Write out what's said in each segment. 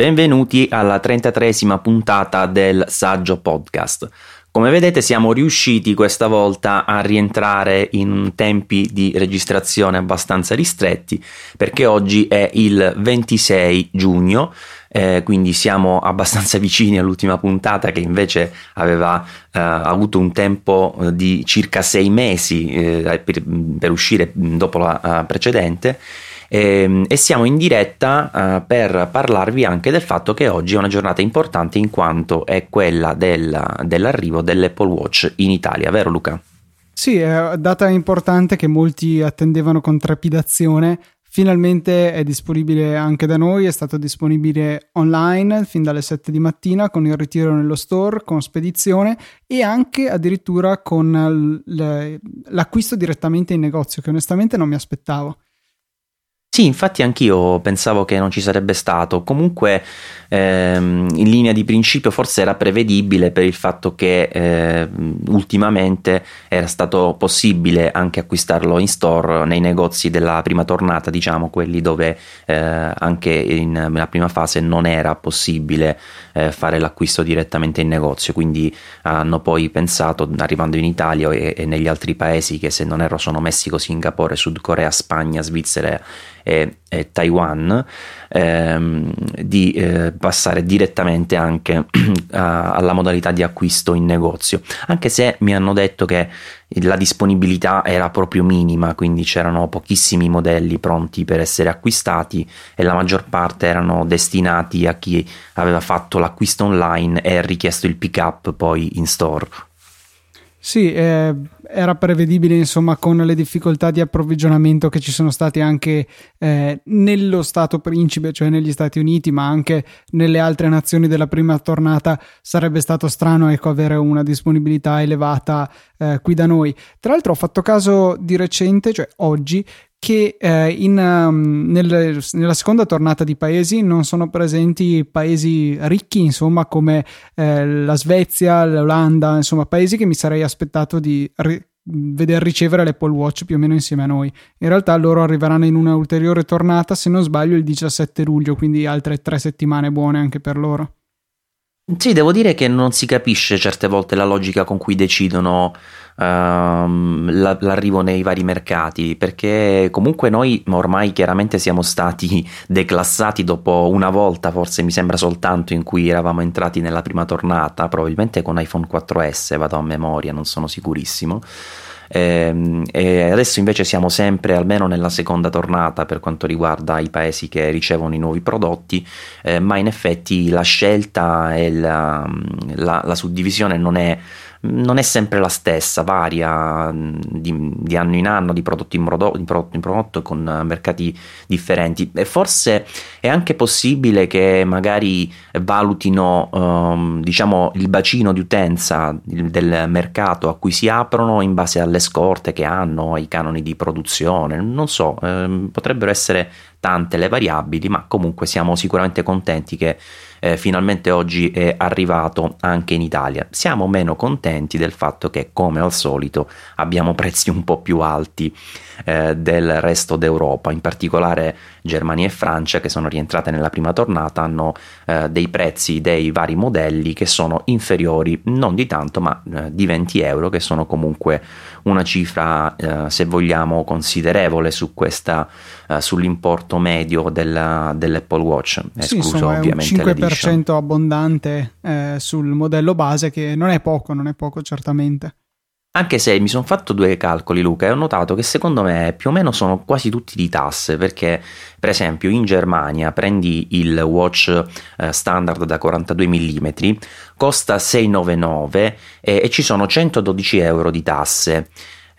benvenuti alla 33esima puntata del Saggio Podcast. Come vedete siamo riusciti questa volta a rientrare in tempi di registrazione abbastanza ristretti perché oggi è il 26 giugno, eh, quindi siamo abbastanza vicini all'ultima puntata che invece aveva eh, avuto un tempo di circa sei mesi eh, per, per, uscire dopo la precedente e, ehm, e siamo in diretta uh, per parlarvi anche del fatto che oggi è una giornata importante in quanto è quella della, dell'arrivo dell'Apple Watch in Italia, vero Luca? Sì, è data importante che molti attendevano con trepidazione. Finalmente è disponibile anche da noi, è stato disponibile online fin dalle 7 di mattina con il ritiro nello store, con spedizione e anche addirittura con l'acquisto direttamente in negozio, che onestamente non mi aspettavo. Sì, infatti anch'io pensavo che non ci sarebbe stato. Comunque, ehm, in linea di principio, forse era prevedibile per il fatto che eh, ultimamente era stato possibile anche acquistarlo in store nei negozi della prima tornata, diciamo quelli dove eh, anche in, nella prima fase non era possibile eh, fare l'acquisto direttamente in negozio. Quindi hanno poi pensato, arrivando in Italia e, e negli altri paesi che se non erro sono Messico, Singapore, Sud Corea, Spagna, Svizzera e, e Taiwan, ehm, di eh, passare direttamente anche a, alla modalità di acquisto in negozio, anche se mi hanno detto che la disponibilità era proprio minima, quindi c'erano pochissimi modelli pronti per essere acquistati e la maggior parte erano destinati a chi aveva fatto l'acquisto online e richiesto il pick up poi in store. Sì, eh, era prevedibile insomma con le difficoltà di approvvigionamento che ci sono state anche eh, nello Stato principe, cioè negli Stati Uniti, ma anche nelle altre nazioni della prima tornata, sarebbe stato strano ecco, avere una disponibilità elevata eh, qui da noi. Tra l'altro ho fatto caso di recente, cioè oggi, che eh, in, um, nel, nella seconda tornata di paesi non sono presenti paesi ricchi, insomma, come eh, la Svezia, l'Olanda, insomma, paesi che mi sarei aspettato di ri- veder ricevere l'Apple Watch più o meno insieme a noi. In realtà loro arriveranno in una ulteriore tornata, se non sbaglio, il 17 luglio, quindi altre tre settimane buone anche per loro. Sì, devo dire che non si capisce certe volte la logica con cui decidono uh, l'arrivo nei vari mercati, perché comunque noi ormai chiaramente siamo stati declassati dopo una volta, forse mi sembra soltanto in cui eravamo entrati nella prima tornata, probabilmente con iPhone 4S, vado a memoria, non sono sicurissimo. Eh, e adesso invece siamo sempre almeno nella seconda tornata per quanto riguarda i paesi che ricevono i nuovi prodotti, eh, ma in effetti la scelta e la, la, la suddivisione non è non è sempre la stessa, varia di, di anno in anno, di prodotto in prodotto, di prodotto in prodotto con mercati differenti. E forse è anche possibile che magari valutino um, diciamo, il bacino di utenza del mercato a cui si aprono in base alle scorte che hanno, ai canoni di produzione. Non so, ehm, potrebbero essere tante le variabili, ma comunque siamo sicuramente contenti che eh, finalmente oggi è arrivato anche in Italia. Siamo meno contenti del fatto che, come al solito, abbiamo prezzi un po' più alti eh, del resto d'Europa, in particolare Germania e Francia, che sono rientrate nella prima tornata, hanno eh, dei prezzi dei vari modelli che sono inferiori, non di tanto, ma eh, di 20 euro, che sono comunque una cifra, eh, se vogliamo, considerevole su questa, eh, sull'importo medio della, dell'Apple Watch, escluso sì, insomma, ovviamente un 5% abbondante eh, sul modello base, che non è poco, non è poco certamente. Anche se mi sono fatto due calcoli, Luca, e ho notato che secondo me più o meno sono quasi tutti di tasse, perché per esempio in Germania prendi il watch eh, standard da 42 mm, costa 6,99 e, e ci sono 112 euro di tasse.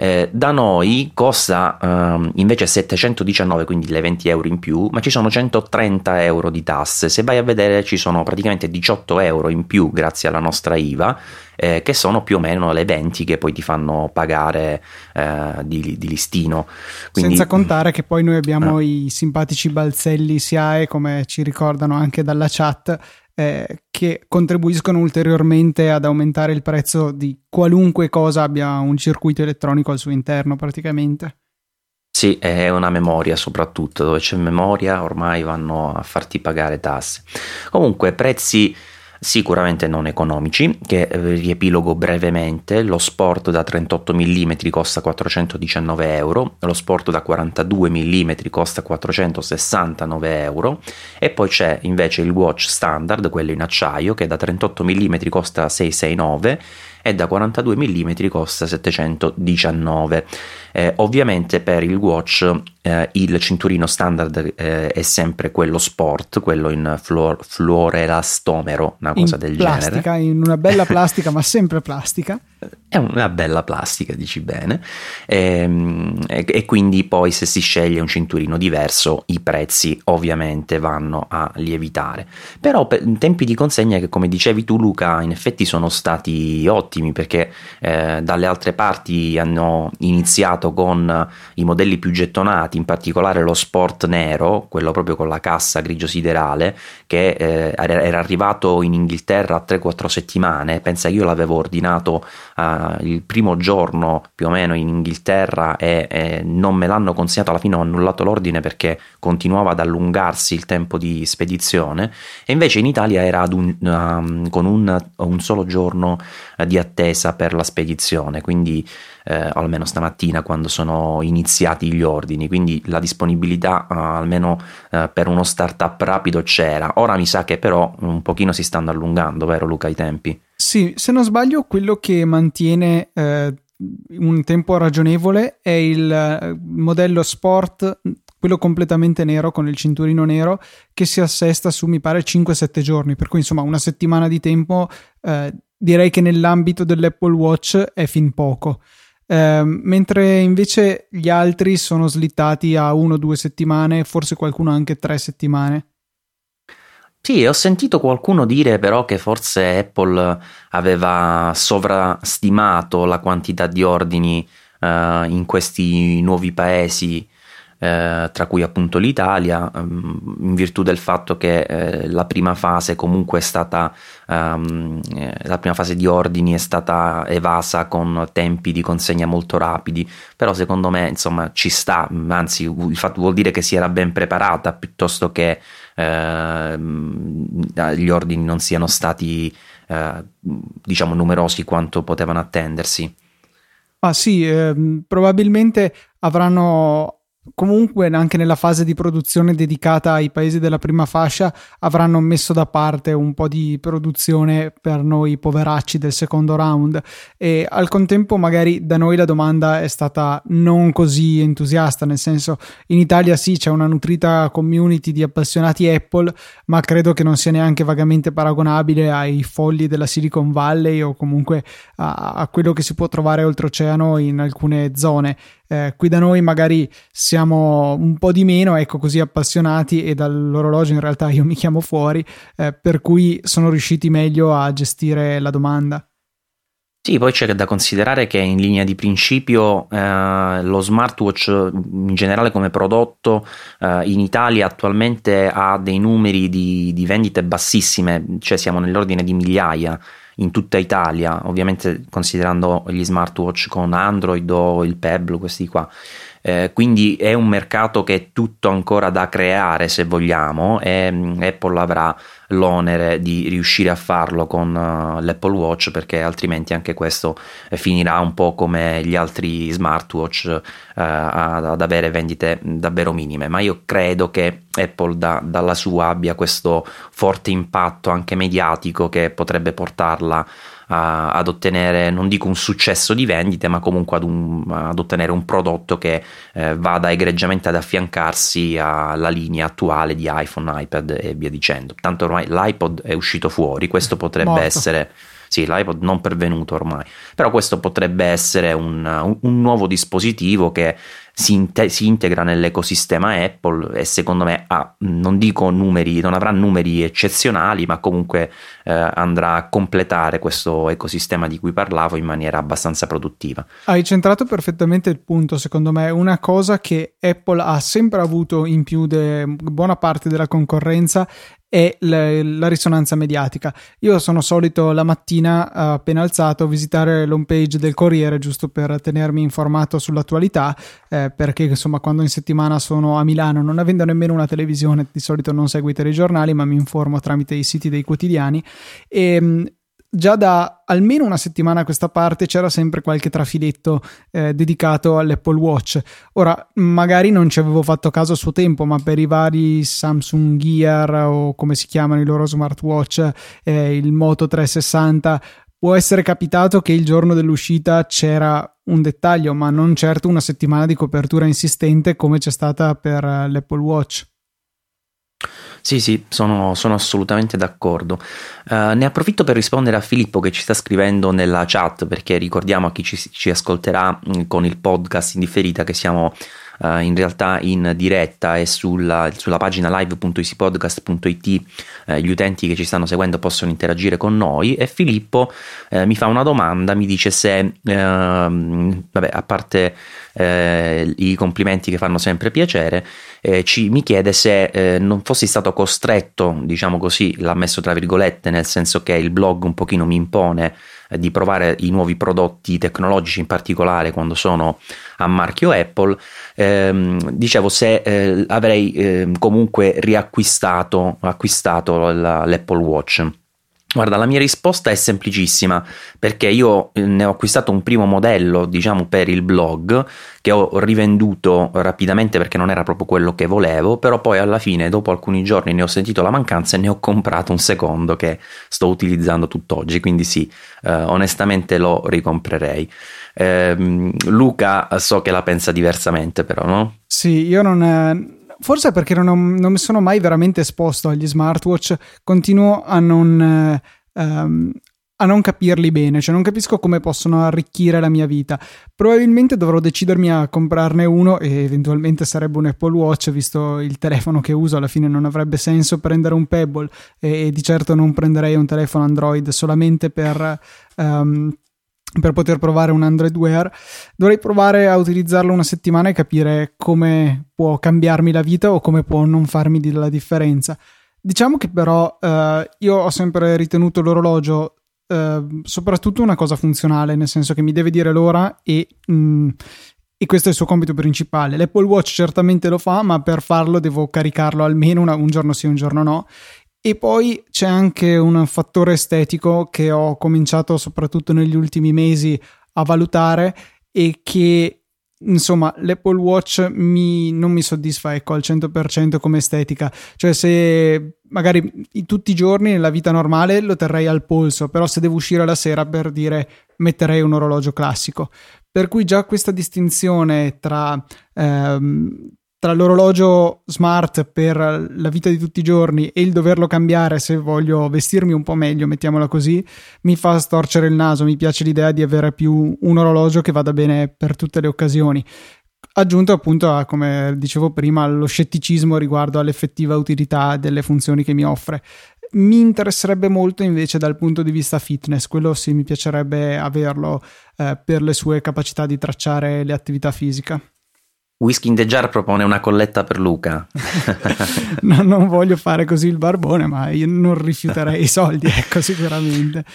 Eh, da noi costa um, invece 719, quindi le 20 euro in più, ma ci sono 130 euro di tasse. Se vai a vedere ci sono praticamente 18 euro in più grazie alla nostra IVA, eh, che sono più o meno le 20 che poi ti fanno pagare eh, di, di, listino. Quindi, Senza contare che poi noi abbiamo ah. i simpatici balzelli SIAE, come ci ricordano anche dalla chat, eh, che contribuiscono ulteriormente ad aumentare il prezzo di qualunque cosa abbia un circuito elettronico al suo interno praticamente. Sì, è una memoria soprattutto, dove c'è memoria ormai vanno a farti pagare tasse. Comunque, prezzi sicuramente non economici, che eh, riepilogo brevemente, lo sport da 38 mm costa 419 euro, lo sport da 42 mm costa 469 euro e poi c'è invece il watch standard, quello in acciaio, che da 38 mm costa 669 e da 42 mm costa 719. Eh, ovviamente per il watch eh, il cinturino standard eh, è sempre quello sport, quello in fluor- fluorelastomero, una cosa in del plastica, genere. In una bella plastica, ma sempre plastica. È una bella plastica, dici bene. Ehm, e, e, quindi poi se si sceglie un cinturino diverso, i prezzi ovviamente vanno a lievitare. Però per, tempi di consegna che, come dicevi tu, Luca, in effetti sono stati ottimi perché eh, dalle altre parti hanno iniziato con i modelli più gettonati, in particolare lo sport nero, quello proprio con la cassa grigio siderale, che eh, era arrivato in Inghilterra a 3-4 settimane. Pensa, io l'avevo ordinato uh, il primo giorno più o meno in Inghilterra e, e, non me l'hanno consegnato, alla fine ho annullato l'ordine perché continuava ad allungarsi il tempo di spedizione e invece in Italia era un, um, con un, un, solo giorno uh, di attesa per la spedizione, quindi eh, almeno stamattina quando sono iniziati gli ordini, quindi la disponibilità uh, almeno uh, per uno startup rapido c'era. Ora mi sa che però un pochino si stanno allungando, vero Luca, i tempi? Sì, se non sbaglio, quello che mantiene eh, un tempo ragionevole è il eh, modello sport, quello completamente nero con il cinturino nero, che si assesta su mi pare 5-7 giorni, per cui insomma una settimana di tempo eh, direi che nell'ambito dell'Apple Watch è fin poco. Eh, mentre invece gli altri sono slittati a 1-2 settimane, forse qualcuno anche 3 settimane. Sì, ho sentito qualcuno dire però che forse Apple aveva sovrastimato la quantità di ordini uh, in questi nuovi paesi eh, tra cui appunto l'Italia, ehm, in virtù del fatto che eh, la prima fase comunque è stata, ehm, eh, la prima fase di ordini è stata evasa con tempi di consegna molto rapidi, però secondo me insomma ci sta, anzi il fatto vuol dire che si era ben preparata piuttosto che ehm, gli ordini non siano stati eh, diciamo numerosi quanto potevano attendersi. Ah sì, ehm, probabilmente avranno Comunque, anche nella fase di produzione dedicata ai paesi della prima fascia, avranno messo da parte un po' di produzione per noi poveracci del secondo round. E al contempo, magari da noi la domanda è stata non così entusiasta, nel senso, in Italia sì, c'è una nutrita community di appassionati Apple, ma credo che non sia neanche vagamente paragonabile ai folli della Silicon Valley o comunque a, a quello che si può trovare oltreoceano in alcune zone. Eh, qui da noi magari siamo un po' di meno, ecco, così appassionati e dall'orologio in realtà io mi chiamo fuori, eh, per cui sono riusciti meglio a gestire la domanda. Sì, poi c'è da considerare che in linea di principio eh, lo smartwatch in generale come prodotto eh, in Italia attualmente ha dei numeri di, di vendite bassissime, cioè siamo nell'ordine di migliaia in tutta Italia, ovviamente considerando gli smartwatch con Android o il Pebble, questi qua. Eh, quindi è un mercato che è tutto ancora da creare se vogliamo e mm, Apple avrà l'onere di riuscire a farlo con uh, l'Apple Watch perché altrimenti anche questo eh, finirà un po' come gli altri smartwatch uh, ad, avere vendite davvero minime. Ma io credo che Apple da, dalla sua abbia questo forte impatto anche mediatico che potrebbe portarla a, ad ottenere, non dico un successo di vendite, ma comunque ad, un, ad ottenere un prodotto che eh, vada egregiamente ad affiancarsi alla linea attuale di iPhone, iPad e via dicendo. Tanto ormai l'iPod è uscito fuori, questo potrebbe Morto. essere sì, l'iPod non pervenuto ormai, però questo potrebbe essere un, un, un nuovo dispositivo che si, inte- si, integra nell'ecosistema Apple e secondo me ha, non dico numeri, non avrà numeri eccezionali, ma comunque eh, andrà a completare questo ecosistema di cui parlavo in maniera abbastanza produttiva. Hai centrato perfettamente il punto, secondo me, una cosa che Apple ha sempre avuto in più di buona parte della concorrenza e la, la, risonanza mediatica. Io sono solito la mattina, appena alzato, visitare l'home page del Corriere giusto per tenermi informato sull'attualità. Eh, perché insomma quando in settimana sono a Milano non avendo nemmeno una televisione di solito non seguo i telegiornali ma mi informo tramite i siti dei quotidiani e ehm, già da almeno una settimana a questa parte c'era sempre qualche trafiletto eh, dedicato all'Apple Watch. Ora, magari non ci avevo fatto caso a suo tempo, ma per i vari Samsung Gear o come si chiamano i loro smartwatch, eh, il Moto 360, può essere capitato che il giorno dell'uscita c'era un dettaglio, ma non certo una settimana di copertura insistente come c'è stata per l'Apple Watch. Sì, sì, sono, sono assolutamente d'accordo. Uh, ne approfitto per rispondere a Filippo che ci sta scrivendo nella chat, perché ricordiamo a chi ci, ci ascolterà mh, mm, con il podcast in differita che siamo uh, in realtà in diretta e sulla, sulla pagina live.easypodcast.it uh, gli utenti che ci stanno seguendo possono interagire con noi. E Filippo mi fa una domanda, mi dice se, ehm, vabbè, a parte eh, i complimenti che fanno sempre piacere, eh, ci, mi chiede se eh, non fossi stato costretto, diciamo così, l'ha messo tra virgolette, nel senso che il blog un pochino mi impone eh, di provare i nuovi prodotti tecnologici, in particolare quando sono a marchio Apple, ehm, dicevo se eh, avrei ehm, comunque riacquistato acquistato l'Apple Watch. Guarda, la mia risposta è semplicissima perché io eh, ne ho acquistato un primo modello, diciamo, per il blog che ho rivenduto rapidamente perché non era proprio quello che volevo, però poi alla fine, dopo alcuni giorni, ne ho sentito la mancanza e ne ho comprato un secondo che sto utilizzando tutt'oggi, quindi sì, eh, onestamente lo ricomprerei. Eh, Luca so che la pensa diversamente però, no? Sì, io non... È forse perché non, ho, non, mi sono mai veramente esposto agli smartwatch, continuo a non, um, a non capirli bene, cioè non capisco come possono arricchire la mia vita. Probabilmente dovrò decidermi a comprarne uno e eventualmente sarebbe un Apple Watch, visto il telefono che uso, alla fine non avrebbe senso prendere un Pebble e, e di certo non prenderei un telefono Android solamente per... Um, per poter provare un Android Wear. Dovrei provare a utilizzarlo una settimana e capire come può cambiarmi la vita o come può non farmi la differenza. Diciamo che però eh, io ho sempre ritenuto l'orologio eh, soprattutto una cosa funzionale, nel senso che mi deve dire l'ora e, mh, mm, e questo è il suo compito principale. L'Apple Watch certamente lo fa, ma per farlo devo caricarlo almeno una, un giorno sì, un giorno no e poi c'è anche un fattore estetico che ho cominciato soprattutto negli ultimi mesi a valutare e che insomma l'Apple Watch mi, non mi soddisfa ecco al 100% come estetica. Cioè se magari tutti i giorni nella vita normale lo terrei al polso però se devo uscire la sera per dire metterei un orologio classico. Per cui già questa distinzione tra ehm, tra l'orologio smart per la vita di tutti i giorni e il doverlo cambiare se voglio vestirmi un po' meglio, mettiamola così, mi fa storcere il naso. Mi piace l'idea di avere più un orologio che vada bene per tutte le occasioni. Aggiunto appunto a, come dicevo prima, allo scetticismo riguardo all'effettiva utilità delle funzioni che mi offre. Mi interesserebbe molto invece dal punto di vista fitness, quello sì mi piacerebbe averlo eh, per le sue capacità di tracciare le attività fisiche. Whisky in the Jar propone una colletta per Luca. no, non voglio fare così il barbone, ma io non rifiuterei i soldi, ecco, sicuramente.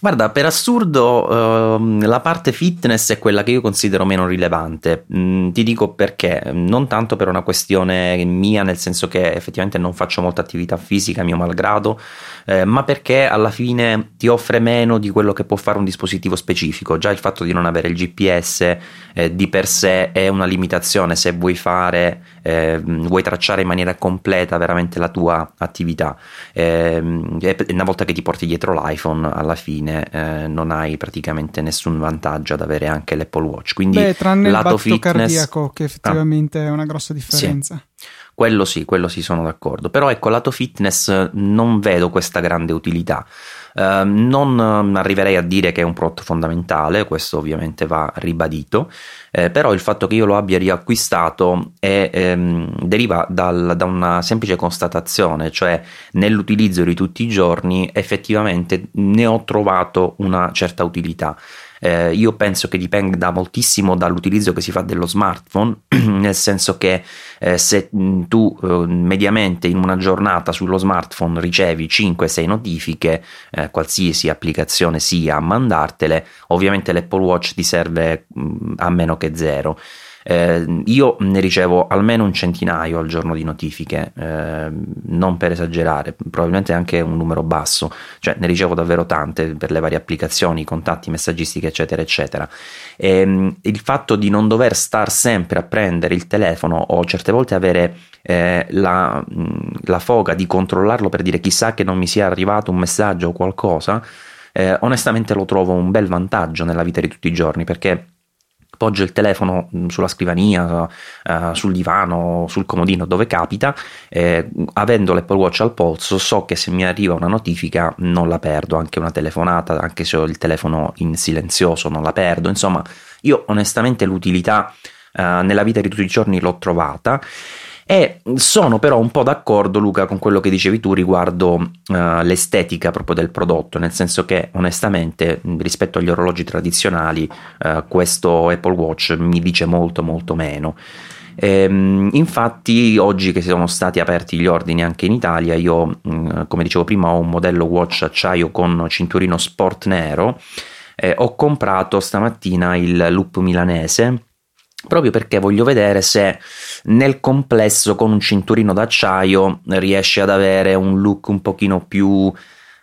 Guarda, per assurdo, uh, la parte fitness è quella che io considero meno rilevante. Mm, ti dico perché, non tanto per una questione mia, nel senso che effettivamente non faccio molta attività fisica, mio malgrado, eh, ma perché alla fine ti offre meno di quello che può fare un dispositivo specifico. Già il fatto di non avere il GPS eh, di per sé è una limitazione attenzione se vuoi fare, eh, vuoi tracciare in maniera completa veramente la tua attività. Eh, una volta che ti porti dietro l'iPhone, alla fine eh, non hai praticamente nessun vantaggio ad avere anche l'Apple Watch. Quindi, Beh, tranne lato il fitness, cardiaco, che effettivamente ah, è una grossa differenza. Sì. Quello sì, quello sì, sono d'accordo. Però ecco, lato fitness non vedo questa grande utilità. Uh, non uh, arriverei a dire che è un prodotto fondamentale, questo ovviamente va ribadito, eh, però il fatto che io lo abbia riacquistato è, ehm, deriva dal, da una semplice constatazione, cioè nell'utilizzo di tutti i giorni effettivamente ne ho trovato una certa utilità. Eh, io penso che dipenda moltissimo dall'utilizzo che si fa dello smartphone, nel senso che eh, se mh, tu eh, mediamente in una giornata sullo smartphone ricevi 5-6 notifiche, eh, qualsiasi applicazione sia a mandartele, ovviamente l'Apple Watch ti serve mh, a meno che zero. Eh, io ne ricevo almeno un centinaio al giorno di notifiche, eh, non per esagerare, probabilmente anche un numero basso, cioè ne ricevo davvero tante per le varie applicazioni, contatti, messaggistiche, eccetera, eccetera. E, ehm, il fatto di non dover star sempre a prendere il telefono o certe volte avere eh, la, la foga di controllarlo per dire chissà che non mi sia arrivato un messaggio o qualcosa, eh, onestamente lo trovo un bel vantaggio nella vita di tutti i giorni perché appoggio il telefono mm, sulla scrivania, uh, sul divano, sul comodino dove capita, eh, avendo l'Apple Watch al polso so che se mi arriva una notifica non la perdo, anche una telefonata, anche se ho il telefono in silenzioso non la perdo, insomma io onestamente l'utilità uh, nella vita di tutti i giorni l'ho trovata e sono però un po' d'accordo, Luca, con quello che dicevi tu riguardo uh, l'estetica proprio del prodotto, nel senso che onestamente rispetto agli orologi tradizionali uh, questo Apple Watch mi dice molto molto meno. Ehm, infatti, oggi che sono stati aperti gli ordini anche in Italia, io, mh, mm, come dicevo prima, ho un modello watch acciaio con cinturino sport nero. Eh, ho comprato stamattina il loop milanese proprio perché voglio vedere se nel complesso con un cinturino d'acciaio riesce ad avere un look un pochino più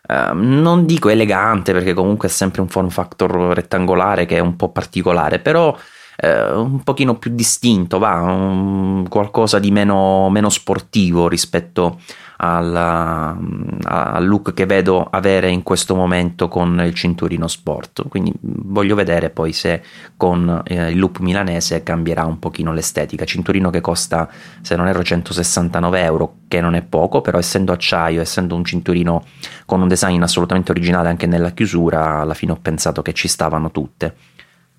Uh, non dico elegante perché comunque è sempre un form factor rettangolare che è un po' particolare, però uh, un pochino più distinto, va, um, qualcosa di meno, meno sportivo rispetto al, al look che vedo avere in questo momento con il cinturino sport. Quindi voglio vedere poi se con eh, il loop milanese cambierà un pochino l'estetica. Cinturino che costa, se non erro, 169 euro, che non è poco, però essendo acciaio, essendo un cinturino con un design assolutamente originale anche nella chiusura, alla fine ho pensato che ci stavano tutte.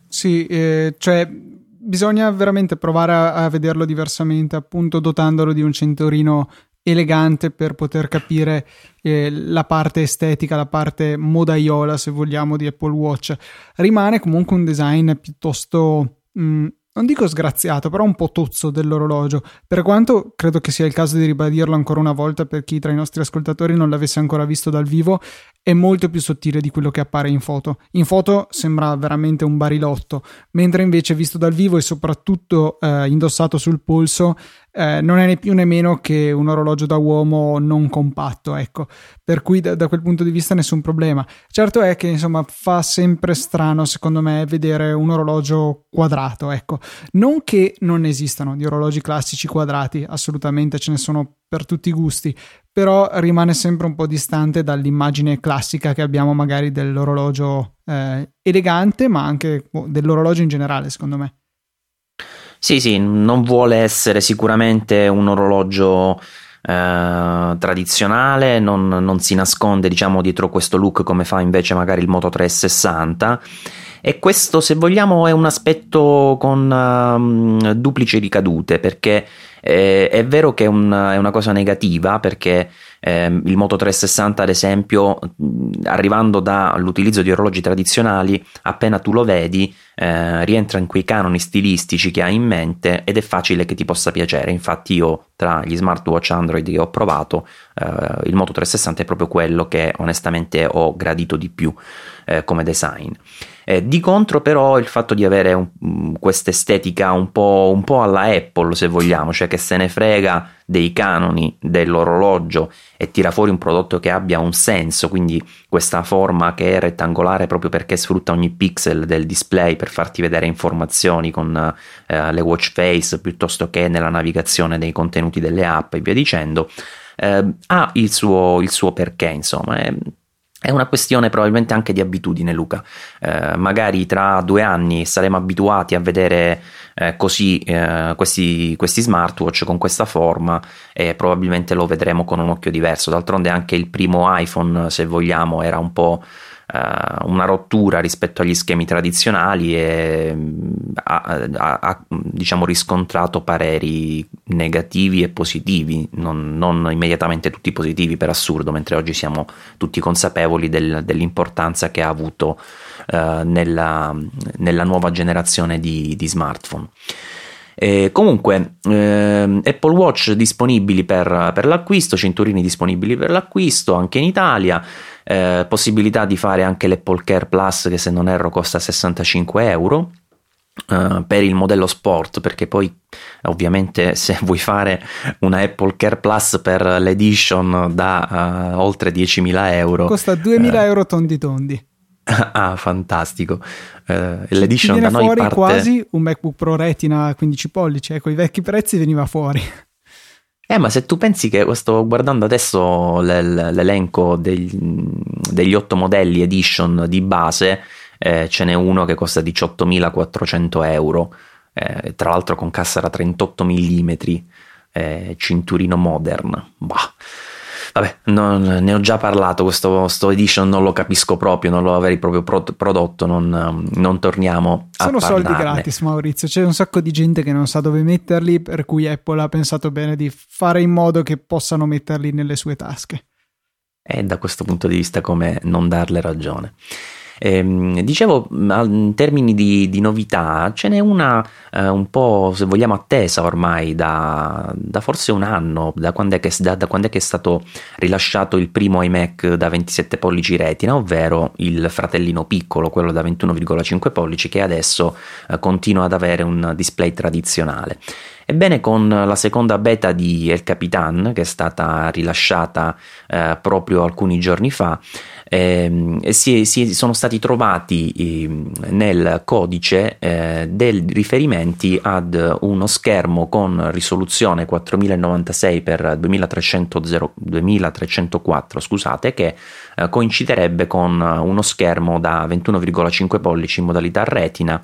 Sì, eh, cioè bisogna veramente provare a, a, vederlo diversamente, appunto dotandolo di un cinturino elegante per poter capire eh, la parte estetica, la parte modaiola, se vogliamo, di Apple Watch. Rimane comunque un design piuttosto mh, mm, non dico sgraziato, però un po' tozzo dell'orologio. Per quanto credo che sia il caso di ribadirlo ancora una volta per chi tra i nostri ascoltatori non l'avesse ancora visto dal vivo, è molto più sottile di quello che appare in foto. In foto sembra veramente un barilotto, mentre invece visto dal vivo e soprattutto eh, indossato sul polso eh, non è né più né meno che un orologio da uomo non compatto, ecco. Per cui da, da, quel punto di vista nessun problema. Certo è che insomma fa sempre strano secondo me vedere un orologio quadrato, ecco. Non che non esistano di orologi classici quadrati, assolutamente ce ne sono per tutti i gusti, però rimane sempre un po' distante dall'immagine classica che abbiamo magari dell'orologio eh, elegante, ma anche boh, dell'orologio in generale, secondo me. Sì, sì, non vuole essere sicuramente un orologio eh, tradizionale, non, non, si nasconde diciamo dietro questo look come fa invece magari il Moto 360 e questo se vogliamo è un aspetto con um, duplici ricadute perché eh, è vero che è, un, è, una cosa negativa perché eh, il Moto 360 ad esempio arrivando dall'utilizzo di orologi tradizionali appena tu lo vedi eh, rientra in quei canoni stilistici che hai in mente ed è facile che ti possa piacere. Infatti io tra gli smartwatch Android che ho provato eh, il Moto 360 è proprio quello che onestamente ho gradito di più eh, come design eh, di contro però il fatto di avere mm, questa estetica un po', un po' alla Apple se vogliamo, cioè che se ne frega dei canoni dell'orologio e tira fuori un prodotto che abbia un senso, quindi questa forma che è rettangolare proprio perché sfrutta ogni pixel del display per farti vedere informazioni con eh, le watch face piuttosto che nella navigazione dei contenuti delle app e via dicendo, eh, ha il suo, il suo perché, insomma. È, è una questione probabilmente anche di abitudine, Luca. Eh, magari tra due anni saremo abituati a vedere eh, così eh, questi, questi, smartwatch con questa forma e probabilmente lo vedremo con un occhio diverso. D'altronde anche il primo iPhone, se vogliamo, era un po' uh, una rottura rispetto agli schemi tradizionali e mm, ha, ha, ha diciamo, riscontrato pareri negativi e positivi, non, non, immediatamente tutti positivi per assurdo, mentre oggi siamo tutti consapevoli del, dell'importanza che ha avuto uh, nella, nella, nuova generazione di, di smartphone. Eh, comunque, eh, Apple Watch disponibili per, per, l'acquisto, cinturini disponibili per l'acquisto anche in Italia, eh, possibilità di fare anche l'Apple Care Plus che se non erro costa 65 euro. Uh, per il modello sport perché poi ovviamente se vuoi fare una Apple Care Plus per l'edition da uh, oltre 10.000 euro costa 2.000 uh, euro tondi tondi ah fantastico l'edition Ci da noi fuori parte... quasi un MacBook Pro Retina 15 pollici ecco i vecchi prezzi veniva fuori eh, ma se tu pensi che sto guardando adesso l'elenco degli, degli otto modelli edition di base, eh, ce n'è uno che costa 18.400 euro, eh, tra l'altro con cassa da 38 mm, eh, cinturino modern. Bah. Vabbè, non, ne ho già parlato, questo, questo, edition non lo capisco proprio, non lo avrei proprio prodotto, non, non torniamo a Sono parlarne. soldi gratis Maurizio, c'è un sacco di gente che non sa dove metterli, per cui Apple ha pensato bene di fare in modo che possano metterli nelle sue tasche. E da questo punto di vista come non darle ragione. Ehm, dicevo, in termini di, di, novità, ce n'è una eh, un po', se vogliamo, attesa ormai da, da forse un anno, da quando, che, da, da quando, è che, è stato rilasciato il primo iMac da 27 pollici retina, ovvero il fratellino piccolo, quello da 21,5 pollici, che adesso eh, continua ad avere un display tradizionale. Ebbene, con la seconda beta di El Capitan, che è stata rilasciata eh, proprio alcuni giorni fa, eh, si, si, sono stati trovati eh, nel codice eh, dei riferimenti ad uno schermo con risoluzione 4096 x 2304 scusate, che eh, coinciderebbe con uno schermo da 21,5 pollici in modalità retina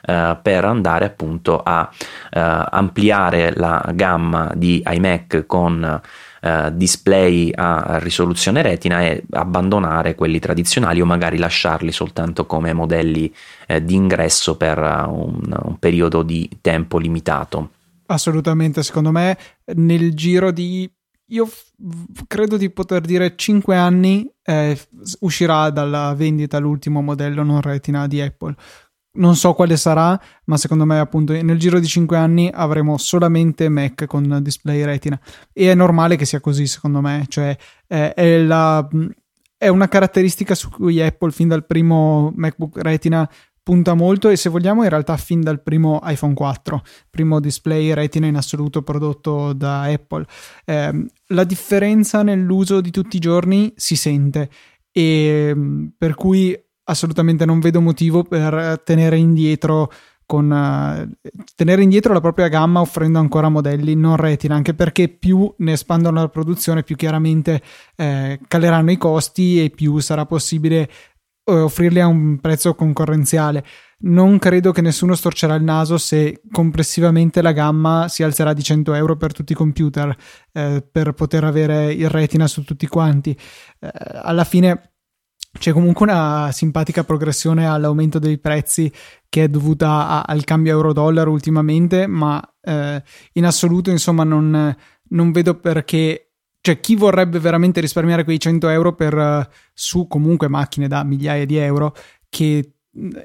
Uh, per andare appunto a uh, ampliare la gamma di iMac con uh, display a risoluzione retina e abbandonare quelli tradizionali o magari lasciarli soltanto come modelli di ingresso per un, un periodo di tempo limitato. Assolutamente, secondo me nel giro di io f- credo di poter dire 5 anni eh, uscirà dalla vendita l'ultimo modello non retina di Apple non so quale sarà, ma secondo me appunto nel giro di 5 anni avremo solamente Mac con display retina e è normale che sia così secondo me, cioè è, è, la, è una caratteristica su cui Apple fin dal primo MacBook retina punta molto e se vogliamo in realtà fin dal primo iPhone 4, primo display retina in assoluto prodotto da Apple. Eh, la differenza nell'uso di tutti i giorni si sente e per cui assolutamente non vedo motivo per tenere indietro con uh, tenere indietro la propria gamma offrendo ancora modelli non retina anche perché più ne espandono la produzione più chiaramente eh, caleranno i costi e più sarà possibile uh, offrirli a un prezzo concorrenziale. Non credo che nessuno storcerà il naso se complessivamente la gamma si alzerà di 100 euro per tutti i computer eh, per poter avere il retina su tutti quanti. Eh, alla fine c'è comunque una simpatica progressione all'aumento dei prezzi che è dovuta a, al cambio euro-dollaro ultimamente, ma eh, in assoluto insomma non, non, vedo perché, cioè chi vorrebbe veramente risparmiare quei 100 euro per, uh, su comunque macchine da migliaia di euro che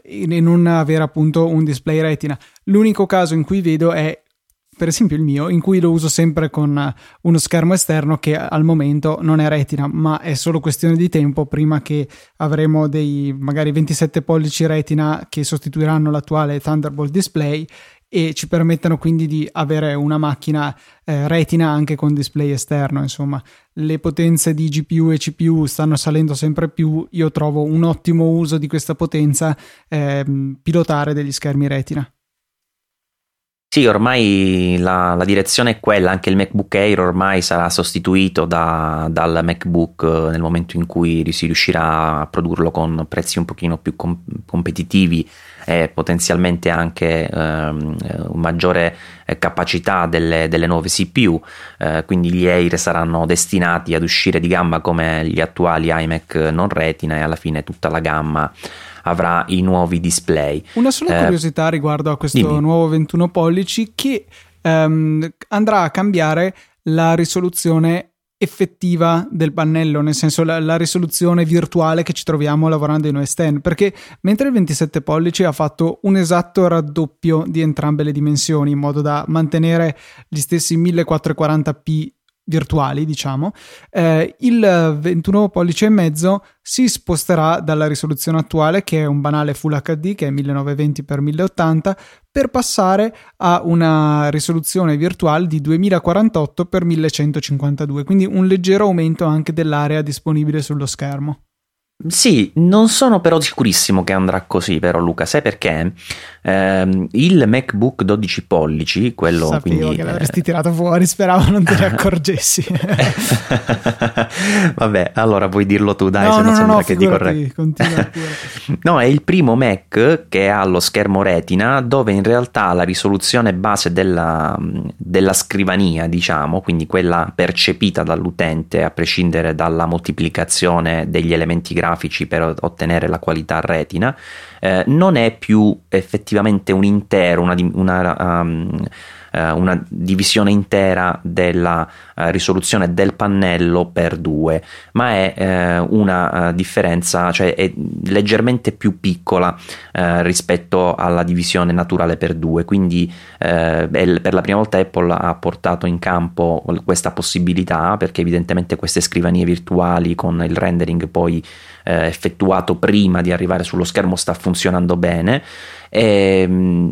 e non avere appunto un display retina. L'unico caso in cui vedo è per esempio il mio, in cui lo uso sempre con eh, uno schermo esterno che al momento non è retina, ma è solo questione di tempo prima che avremo dei magari 27 pollici retina che sostituiranno l'attuale Thunderbolt display e ci permettano quindi di avere una macchina eh, retina anche con display esterno. Insomma, le potenze di GPU e CPU stanno salendo sempre più. Io trovo un ottimo uso di questa potenza eh, pilotare degli schermi retina. Sì, ormai la, la, direzione è quella, anche il MacBook Air ormai sarà sostituito da, dal MacBook eh, nel momento in cui si riuscirà a produrlo con prezzi un pochino più com- competitivi e potenzialmente anche ehm, maggiore eh, capacità delle, delle nuove CPU, eh, quindi gli Air saranno destinati ad uscire di gamma come gli attuali iMac non retina e alla fine tutta la gamma avrà i nuovi display. Una sola eh, curiosità riguardo a questo dimmi. nuovo 21 pollici che um, andrà a cambiare la risoluzione effettiva del pannello, nel senso la, la, risoluzione virtuale che ci troviamo lavorando in OS X, perché mentre il 27 pollici ha fatto un esatto raddoppio di entrambe le dimensioni in modo da mantenere gli stessi 1440p virtuali, diciamo, eh, il 21 pollice e mezzo si sposterà dalla risoluzione attuale, che è un banale Full HD, che è 1920x1080, per passare a una risoluzione virtuale di 2048x1152, quindi un leggero aumento anche dell'area disponibile sullo schermo. Sì, non sono però sicurissimo che andrà così, però Luca, sai perché? Eh, il MacBook 12 pollici, quello Sapevo quindi, che l'avresti eh... tirato fuori, speravo non te ne accorgessi. Vabbè, allora puoi dirlo tu, dai, no, se no, non no, sembra no, che ti correggo. no, è il primo Mac che ha lo schermo retina dove in realtà la risoluzione base della, della scrivania, diciamo, quindi quella percepita dall'utente a prescindere dalla moltiplicazione degli elementi grafici, grafici per ottenere la qualità retina, eh, non è più effettivamente un intero, una, una um, eh, una divisione intera della eh, risoluzione del pannello per due, ma è eh, una differenza, cioè è leggermente più piccola rispetto alla divisione naturale per due, quindi per la prima volta Apple ha portato in campo questa possibilità perché evidentemente queste scrivanie virtuali con il rendering poi effettuato prima di arrivare sullo schermo sta funzionando bene e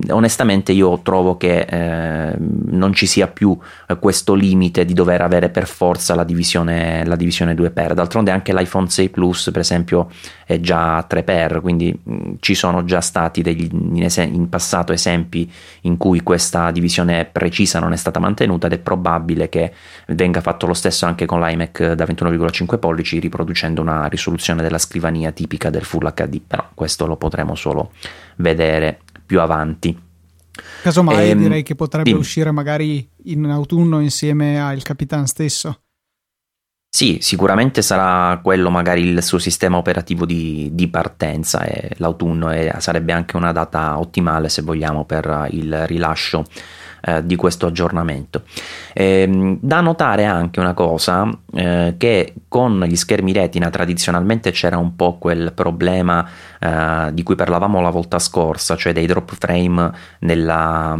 onestamente io trovo che eh, non ci sia più eh, questo limite di dover avere per forza la divisione, la divisione 2x d'altronde anche l'iPhone 6 Plus per esempio è già 3x quindi mh, ci sono già stati degli, in, es- in passato esempi in cui questa divisione precisa non è stata mantenuta ed è probabile che venga fatto lo stesso anche con l'iMac da 21,5 pollici riproducendo una risoluzione della scrivania tipica del Full HD però questo lo potremo solo vedere più avanti. Casomai ehm, direi che potrebbe dimmi. uscire magari in autunno insieme al Capitan stesso. Sì, sicuramente sarà quello magari il suo sistema operativo di, di partenza e l'autunno è, sarebbe anche una data ottimale se vogliamo per il rilascio eh, di questo aggiornamento. Eh, da notare anche una cosa, eh, che con gli schermi retina tradizionalmente c'era un po' quel problema eh, di cui parlavamo la volta scorsa, cioè dei drop frame nella,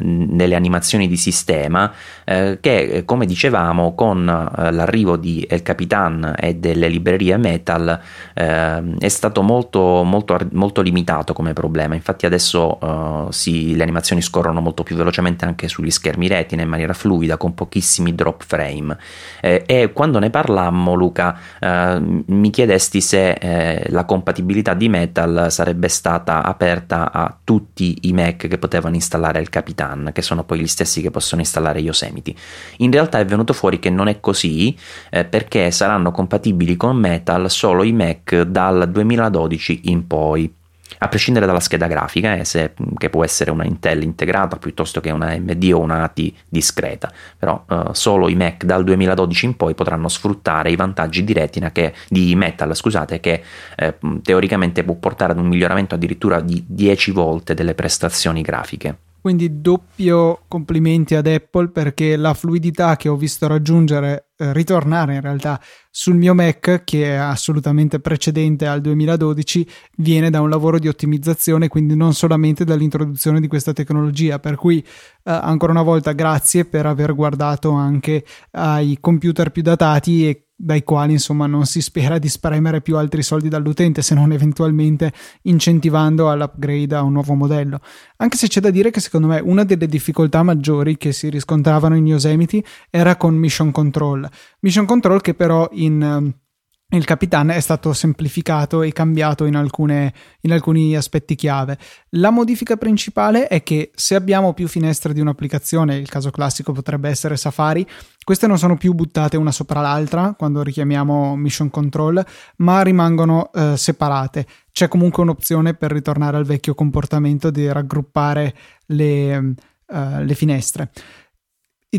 nelle animazioni di sistema, eh, che come dicevamo con eh, l'arrivo di El Capitan e delle librerie Metal è stato molto, molto, molto limitato come problema, infatti adesso si, le animazioni scorrono molto più velocemente anche sugli schermi retina in maniera fluida con pochissimi drop frame. Eh, e quando ne parlammo Luca eh, mi chiedesti se eh, la compatibilità di Metal sarebbe stata aperta a tutti i Mac che potevano installare il Capitan che sono poi gli stessi che possono installare Yosemite. In realtà è venuto fuori che non è così eh, perché saranno compatibili con Metal solo i Mac dal 2012 in poi a prescindere dalla scheda grafica, eh, se, che può essere una Intel integrata piuttosto che una AMD o una ATI discreta, però eh, solo i Mac dal 2012 in poi potranno sfruttare i vantaggi di retina che, di Metal, scusate, che eh, teoricamente può portare ad un miglioramento addirittura di 10 volte delle prestazioni grafiche. Quindi doppio complimenti ad Apple perché la fluidità che ho visto raggiungere, ritornare in realtà sul mio Mac, che è assolutamente precedente al 2012, viene da un lavoro di ottimizzazione, quindi non solamente dall'introduzione di questa tecnologia. Per cui eh, ancora una volta grazie per aver guardato anche ai computer più datati e dai quali insomma non si spera di spremere più altri soldi dall'utente se non eventualmente incentivando all'upgrade a un nuovo modello. Anche se c'è da dire che secondo me una delle difficoltà maggiori che si riscontravano in Yosemite era con Mission Control. Mission Control che però in il Capitan è stato semplificato e cambiato in, alcune, in, alcuni aspetti chiave. La modifica principale è che se abbiamo più finestre di un'applicazione, il caso classico potrebbe essere Safari, queste non sono più buttate una sopra l'altra quando richiamiamo Mission Control, ma rimangono eh, separate. C'è comunque un'opzione per ritornare al vecchio comportamento di raggruppare le, uh, le finestre.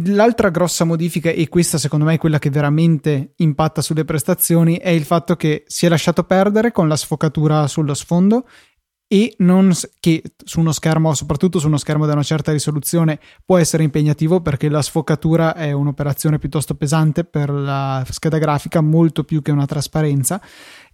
L'altra grossa modifica, e questa secondo me è quella che veramente impatta sulle prestazioni, è il fatto che si è lasciato perdere con la sfocatura sullo sfondo e non, che su uno schermo, soprattutto su uno schermo da una certa risoluzione, può essere impegnativo perché la sfocatura è un'operazione piuttosto pesante per la scheda grafica, molto più che una trasparenza.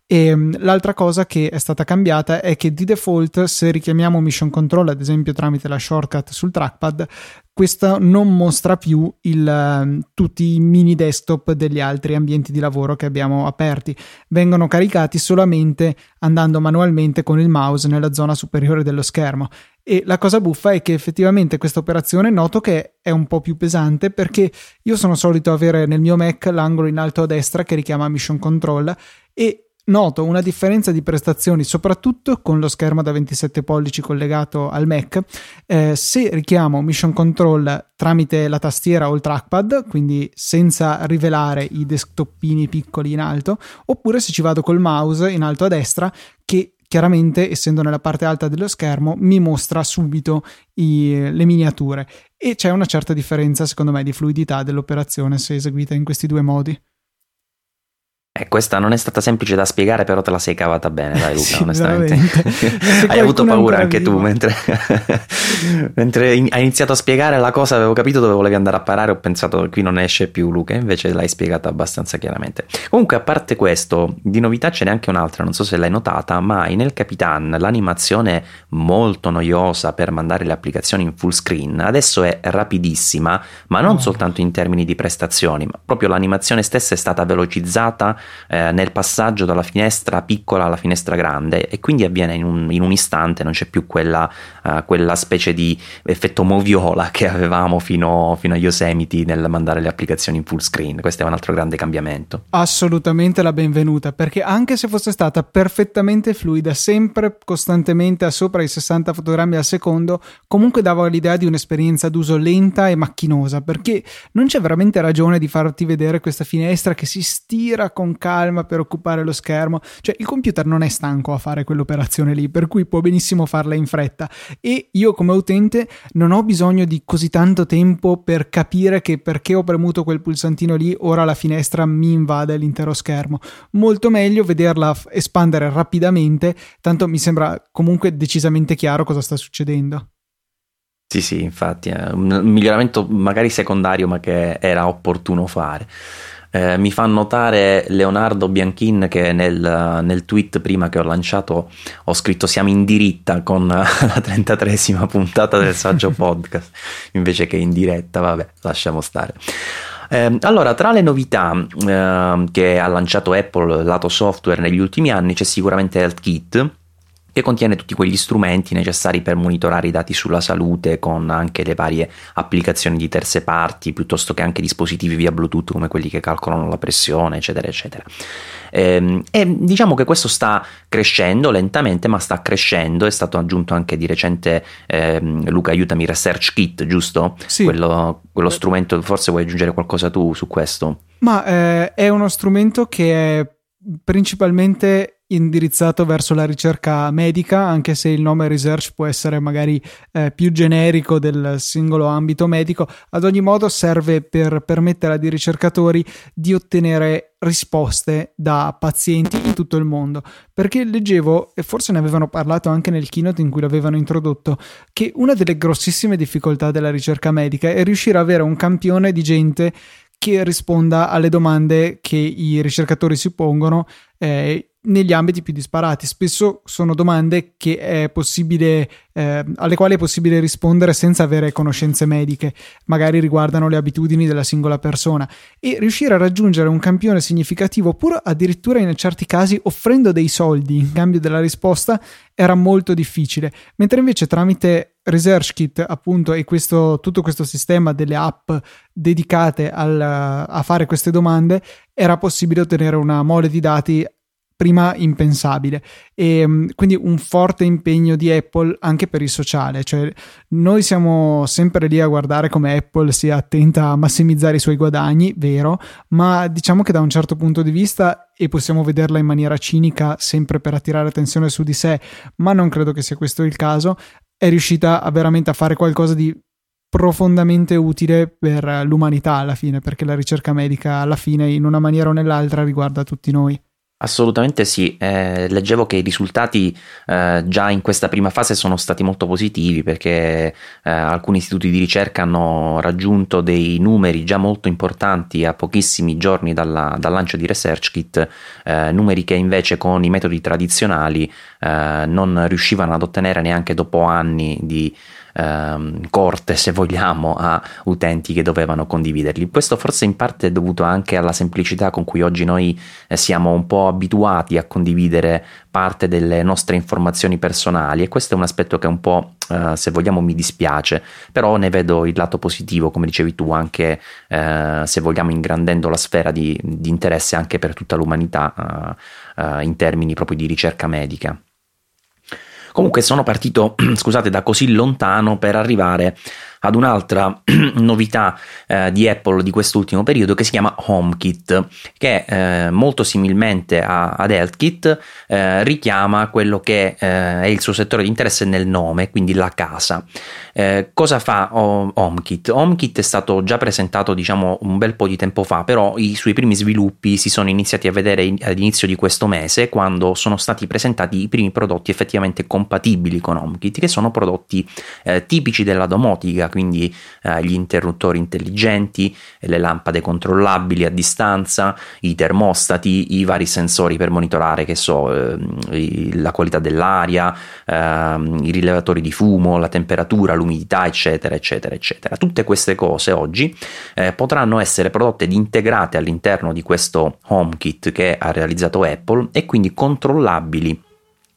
E ehm, l'altra cosa che è stata cambiata è che di default, se richiamiamo Mission Control, ad esempio tramite la shortcut sul trackpad, questo non mostra più il, tutti i mini desktop degli altri ambienti di lavoro che abbiamo aperti. Vengono caricati solamente andando manualmente con il mouse nella zona superiore dello schermo. E la cosa buffa è che effettivamente questa operazione noto che è un po' più pesante perché io sono solito avere nel mio Mac l'angolo in alto a destra che richiama Mission Control e Noto una differenza di prestazioni soprattutto con lo schermo da 27 pollici collegato al Mac. Eh, se richiamo Mission Control tramite la tastiera o il trackpad, quindi senza rivelare i desktopini piccoli in alto, oppure se ci vado col mouse in alto a destra che chiaramente essendo nella parte alta dello schermo mi mostra subito i, le miniature e c'è una certa differenza secondo me di fluidità dell'operazione se eseguita in questi due modi. Eh, questa non è stata semplice da spiegare, però te la sei cavata bene, dai Luca, sì, onestamente. hai avuto paura anche vivo. tu mentre, mentre in, hai iniziato a spiegare la cosa, avevo capito dove volevi andare a parare, ho pensato che qui non esce più Luca, invece l'hai spiegata abbastanza chiaramente. Comunque, a parte questo, di novità ce n'è anche un'altra, non so se l'hai notata, ma nel Capitan l'animazione molto noiosa per mandare le applicazioni in full screen adesso è rapidissima, ma non oh. soltanto in termini di prestazioni, ma proprio l'animazione stessa è stata velocizzata eh, nel passaggio dalla finestra piccola alla finestra grande e quindi avviene in un, in un istante, non c'è più quella, uh, quella, specie di effetto moviola che avevamo fino, fino, a Yosemite nel mandare le applicazioni in full screen. Questo è un altro grande cambiamento. Assolutamente la benvenuta, perché anche se fosse stata perfettamente fluida, sempre costantemente a sopra i 60 fotogrammi al secondo, comunque dava l'idea di un'esperienza d'uso lenta e macchinosa, perché non c'è veramente ragione di farti vedere questa finestra che si stira con calma per occupare lo schermo. Cioè il computer non è stanco a fare quell'operazione lì, per cui può benissimo farla in fretta. E io come utente non ho bisogno di così tanto tempo per capire che perché ho premuto quel pulsantino lì, ora la finestra mi invade l'intero schermo. Molto meglio vederla espandere rapidamente, tanto mi sembra comunque decisamente chiaro cosa sta succedendo. Sì, sì, infatti, è un miglioramento magari secondario, ma che era opportuno fare. Eh, mi fa notare Leonardo Bianchin che nel, nel, tweet prima che ho lanciato ho scritto siamo in diritta con la 33esima puntata del saggio podcast invece che in diretta, vabbè, lasciamo stare. Eh, allora, tra le novità eh, che ha lanciato Apple lato software negli ultimi anni c'è sicuramente HealthKit che contiene tutti quegli strumenti necessari per monitorare i dati sulla salute con anche le varie applicazioni di terze parti, piuttosto che anche dispositivi via Bluetooth come quelli che calcolano la pressione, eccetera, eccetera. E, ehm, e diciamo che questo sta crescendo lentamente, ma sta crescendo. È stato aggiunto anche di recente, eh, Luca, aiutami, Research Kit, giusto? Sì. Quello, quello strumento, forse vuoi aggiungere qualcosa tu su questo? Ma eh, è uno strumento che è principalmente indirizzato verso la ricerca medica, anche se il nome research può essere magari eh, più generico del singolo ambito medico, ad ogni modo serve per permettere ai ricercatori di ottenere risposte da pazienti in tutto il mondo. Perché leggevo, e forse ne avevano parlato anche nel keynote in cui l'avevano introdotto, che una delle grossissime difficoltà della ricerca medica è riuscire ad avere un campione di gente che risponda alle domande che i ricercatori si pongono eh, negli ambiti più disparati. Spesso sono domande eh, alle quali è possibile rispondere senza avere conoscenze mediche, magari riguardano le abitudini della singola persona, e riuscire a raggiungere un campione significativo, pur addirittura in certi casi offrendo dei soldi in cambio della risposta, era molto difficile. Mentre invece tramite ResearchKit, appunto, e questo, tutto questo sistema delle app dedicate al, a fare queste domande, era possibile ottenere una mole di dati prima impensabile. E mm, quindi un forte impegno di Apple anche per il sociale cioè noi siamo sempre lì a guardare come Apple sia attenta a massimizzare i suoi guadagni vero ma diciamo che da un certo punto di vista e possiamo vederla in maniera cinica sempre per attirare attenzione su di sé ma non credo che sia questo il caso è riuscita a veramente a fare qualcosa di profondamente utile per l'umanità alla fine perché la ricerca medica alla fine in una maniera o nell'altra riguarda tutti noi Assolutamente sì, eh, leggevo che i risultati eh, già in questa prima fase sono stati molto positivi perché eh, alcuni istituti di ricerca hanno raggiunto dei numeri già molto importanti a pochissimi giorni dalla, dal lancio di ResearchKit, eh, numeri che invece con i metodi tradizionali eh, non riuscivano ad ottenere neanche dopo anni di ehm, corte, se vogliamo, a utenti che dovevano condividerli. Questo forse in parte è dovuto anche alla semplicità con cui oggi noi eh, siamo un po' abituati a condividere parte delle nostre informazioni personali e questo è un aspetto che un po', eh, se vogliamo, mi dispiace, però ne vedo il lato positivo, come dicevi tu, anche eh, se vogliamo ingrandendo la sfera di, di interesse anche per tutta l'umanità eh, eh, in termini proprio di ricerca medica. Comunque sono partito, scusate, da così lontano per arrivare ad un'altra novità eh, di Apple di quest'ultimo periodo che si chiama HomeKit, che eh, molto similmente a, ad HealthKit eh, richiama quello che eh, è il suo settore di interesse nel nome, quindi la casa. Eh, cosa fa HomeKit? HomeKit è stato già presentato diciamo un bel po' di tempo fa, però i suoi primi sviluppi si sono iniziati a vedere in, all'inizio di questo mese quando sono stati presentati i primi prodotti effettivamente compatibili con HomeKit, che sono prodotti eh, tipici della domotica quindi eh, gli interruttori intelligenti, le lampade controllabili a distanza, i termostati, i vari sensori per monitorare, che so, eh, la qualità dell'aria, eh, i rilevatori di fumo, la temperatura, l'umidità, eccetera, eccetera, eccetera. Tutte queste cose oggi eh, potranno essere prodotte ed integrate all'interno di questo HomeKit che ha realizzato Apple e quindi controllabili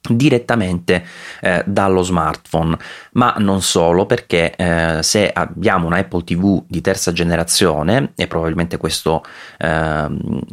direttamente eh, dallo smartphone. Ma non solo perché eh, se abbiamo una Apple TV di terza generazione e probabilmente questo eh,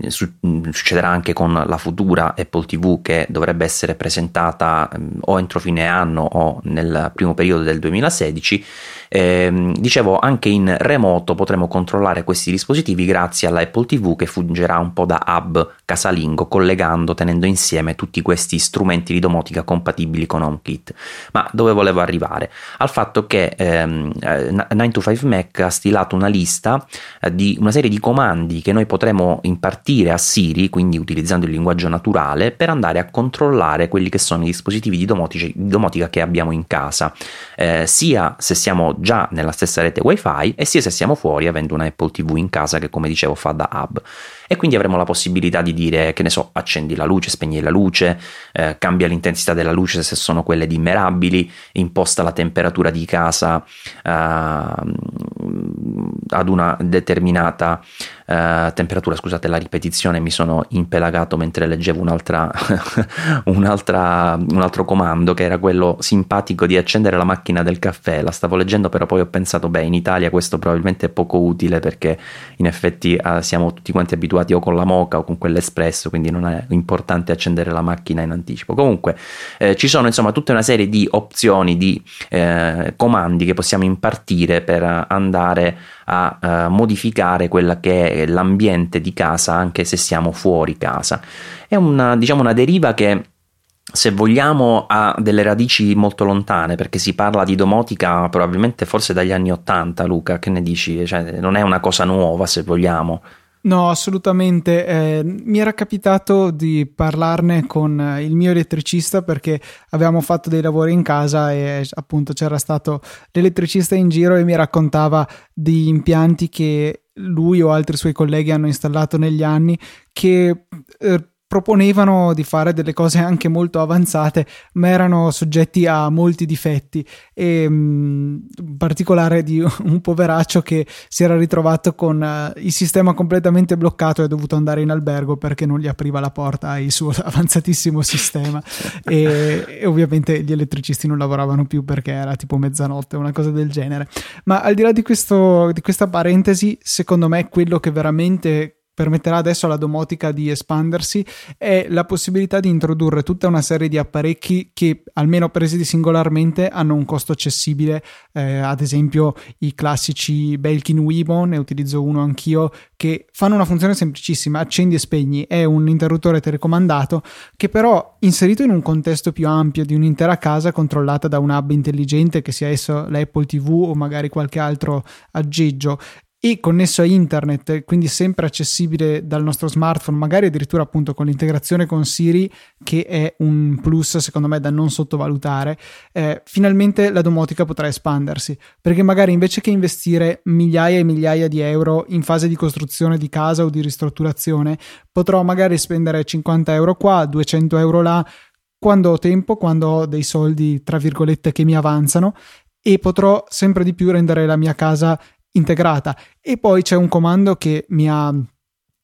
su- succederà anche con la futura Apple TV che dovrebbe essere presentata eh, o entro fine anno o nel primo periodo del 2016 ehm, dicevo anche in remoto potremo controllare questi dispositivi grazie alla Apple TV che fungerà un po' da hub casalingo collegando tenendo insieme tutti questi strumenti di domotica compatibili con HomeKit. Ma dove volevo arrivare? Al fatto che ehm, 9to5Mac eh, ha stilato una lista eh, di una serie di comandi che noi potremo impartire a Siri, quindi utilizzando il linguaggio naturale, per andare a controllare quelli che sono i dispositivi di domotica, di domotica che abbiamo in casa, eh, sia se siamo già nella stessa rete wifi e sia se siamo fuori avendo una Apple TV in casa che come dicevo fa da hub e quindi avremo la possibilità di dire che ne so accendi la luce, spegni la luce, eh, cambia l'intensità della luce se sono quelle dimmerabili, imposta la temperatura di casa eh, ad una determinata eh, temperatura, scusate la ripetizione, mi sono impelagato mentre leggevo un'altra, un'altra, un altro comando che era quello simpatico di accendere la macchina del caffè, la stavo leggendo però poi ho pensato beh in Italia questo probabilmente è poco utile perché in effetti eh, siamo tutti quanti abituati o con la moca o con quell'espresso, quindi non è importante accendere la macchina in anticipo. Comunque eh, ci sono insomma tutta una serie di opzioni, di eh, comandi che possiamo impartire per andare a uh, modificare quella che è l'ambiente di casa anche se siamo fuori casa. È una, diciamo, una deriva che se vogliamo ha delle radici molto lontane perché si parla di domotica probabilmente forse dagli anni 80 Luca che ne dici cioè, non è una cosa nuova se vogliamo No, assolutamente. Eh, mi era capitato di parlarne con eh, il mio elettricista perché avevamo fatto dei lavori in casa e appunto c'era stato l'elettricista in giro e mi raccontava di impianti che lui o altri suoi colleghi hanno installato negli anni che eh, proponevano di fare delle cose anche molto avanzate, ma erano soggetti a molti difetti e mm, in particolare di un poveraccio che si era ritrovato con uh, il sistema completamente bloccato e ha dovuto andare in albergo perché non gli apriva la porta al suo avanzatissimo sistema e, e, ovviamente gli elettricisti non lavoravano più perché era tipo mezzanotte, una cosa del genere. Ma al di là di, questo, di questa parentesi, secondo me quello che veramente permetterà adesso alla domotica di espandersi è la possibilità di introdurre tutta una serie di apparecchi che almeno presi singolarmente hanno un costo accessibile. Eh, ad esempio i classici Belkin Weibo ne utilizzo uno anch'io che fanno una funzione semplicissima accendi e spegni. È un interruttore telecomandato che però inserito in un contesto più ampio di un'intera casa controllata da un hub intelligente che sia esso l'Apple TV o magari qualche altro aggeggio e connesso a internet, quindi sempre accessibile dal nostro smartphone, magari addirittura appunto con l'integrazione con Siri, che è un plus secondo me da non sottovalutare, eh, finalmente la domotica potrà espandersi, perché magari invece che investire migliaia e migliaia di euro in fase di costruzione di casa o di ristrutturazione, potrò magari spendere 50 euro qua, 200 euro là, quando ho tempo, quando ho dei soldi, tra virgolette, che mi avanzano e potrò sempre di più rendere la mia casa integrata. E poi c'è un comando che mi ha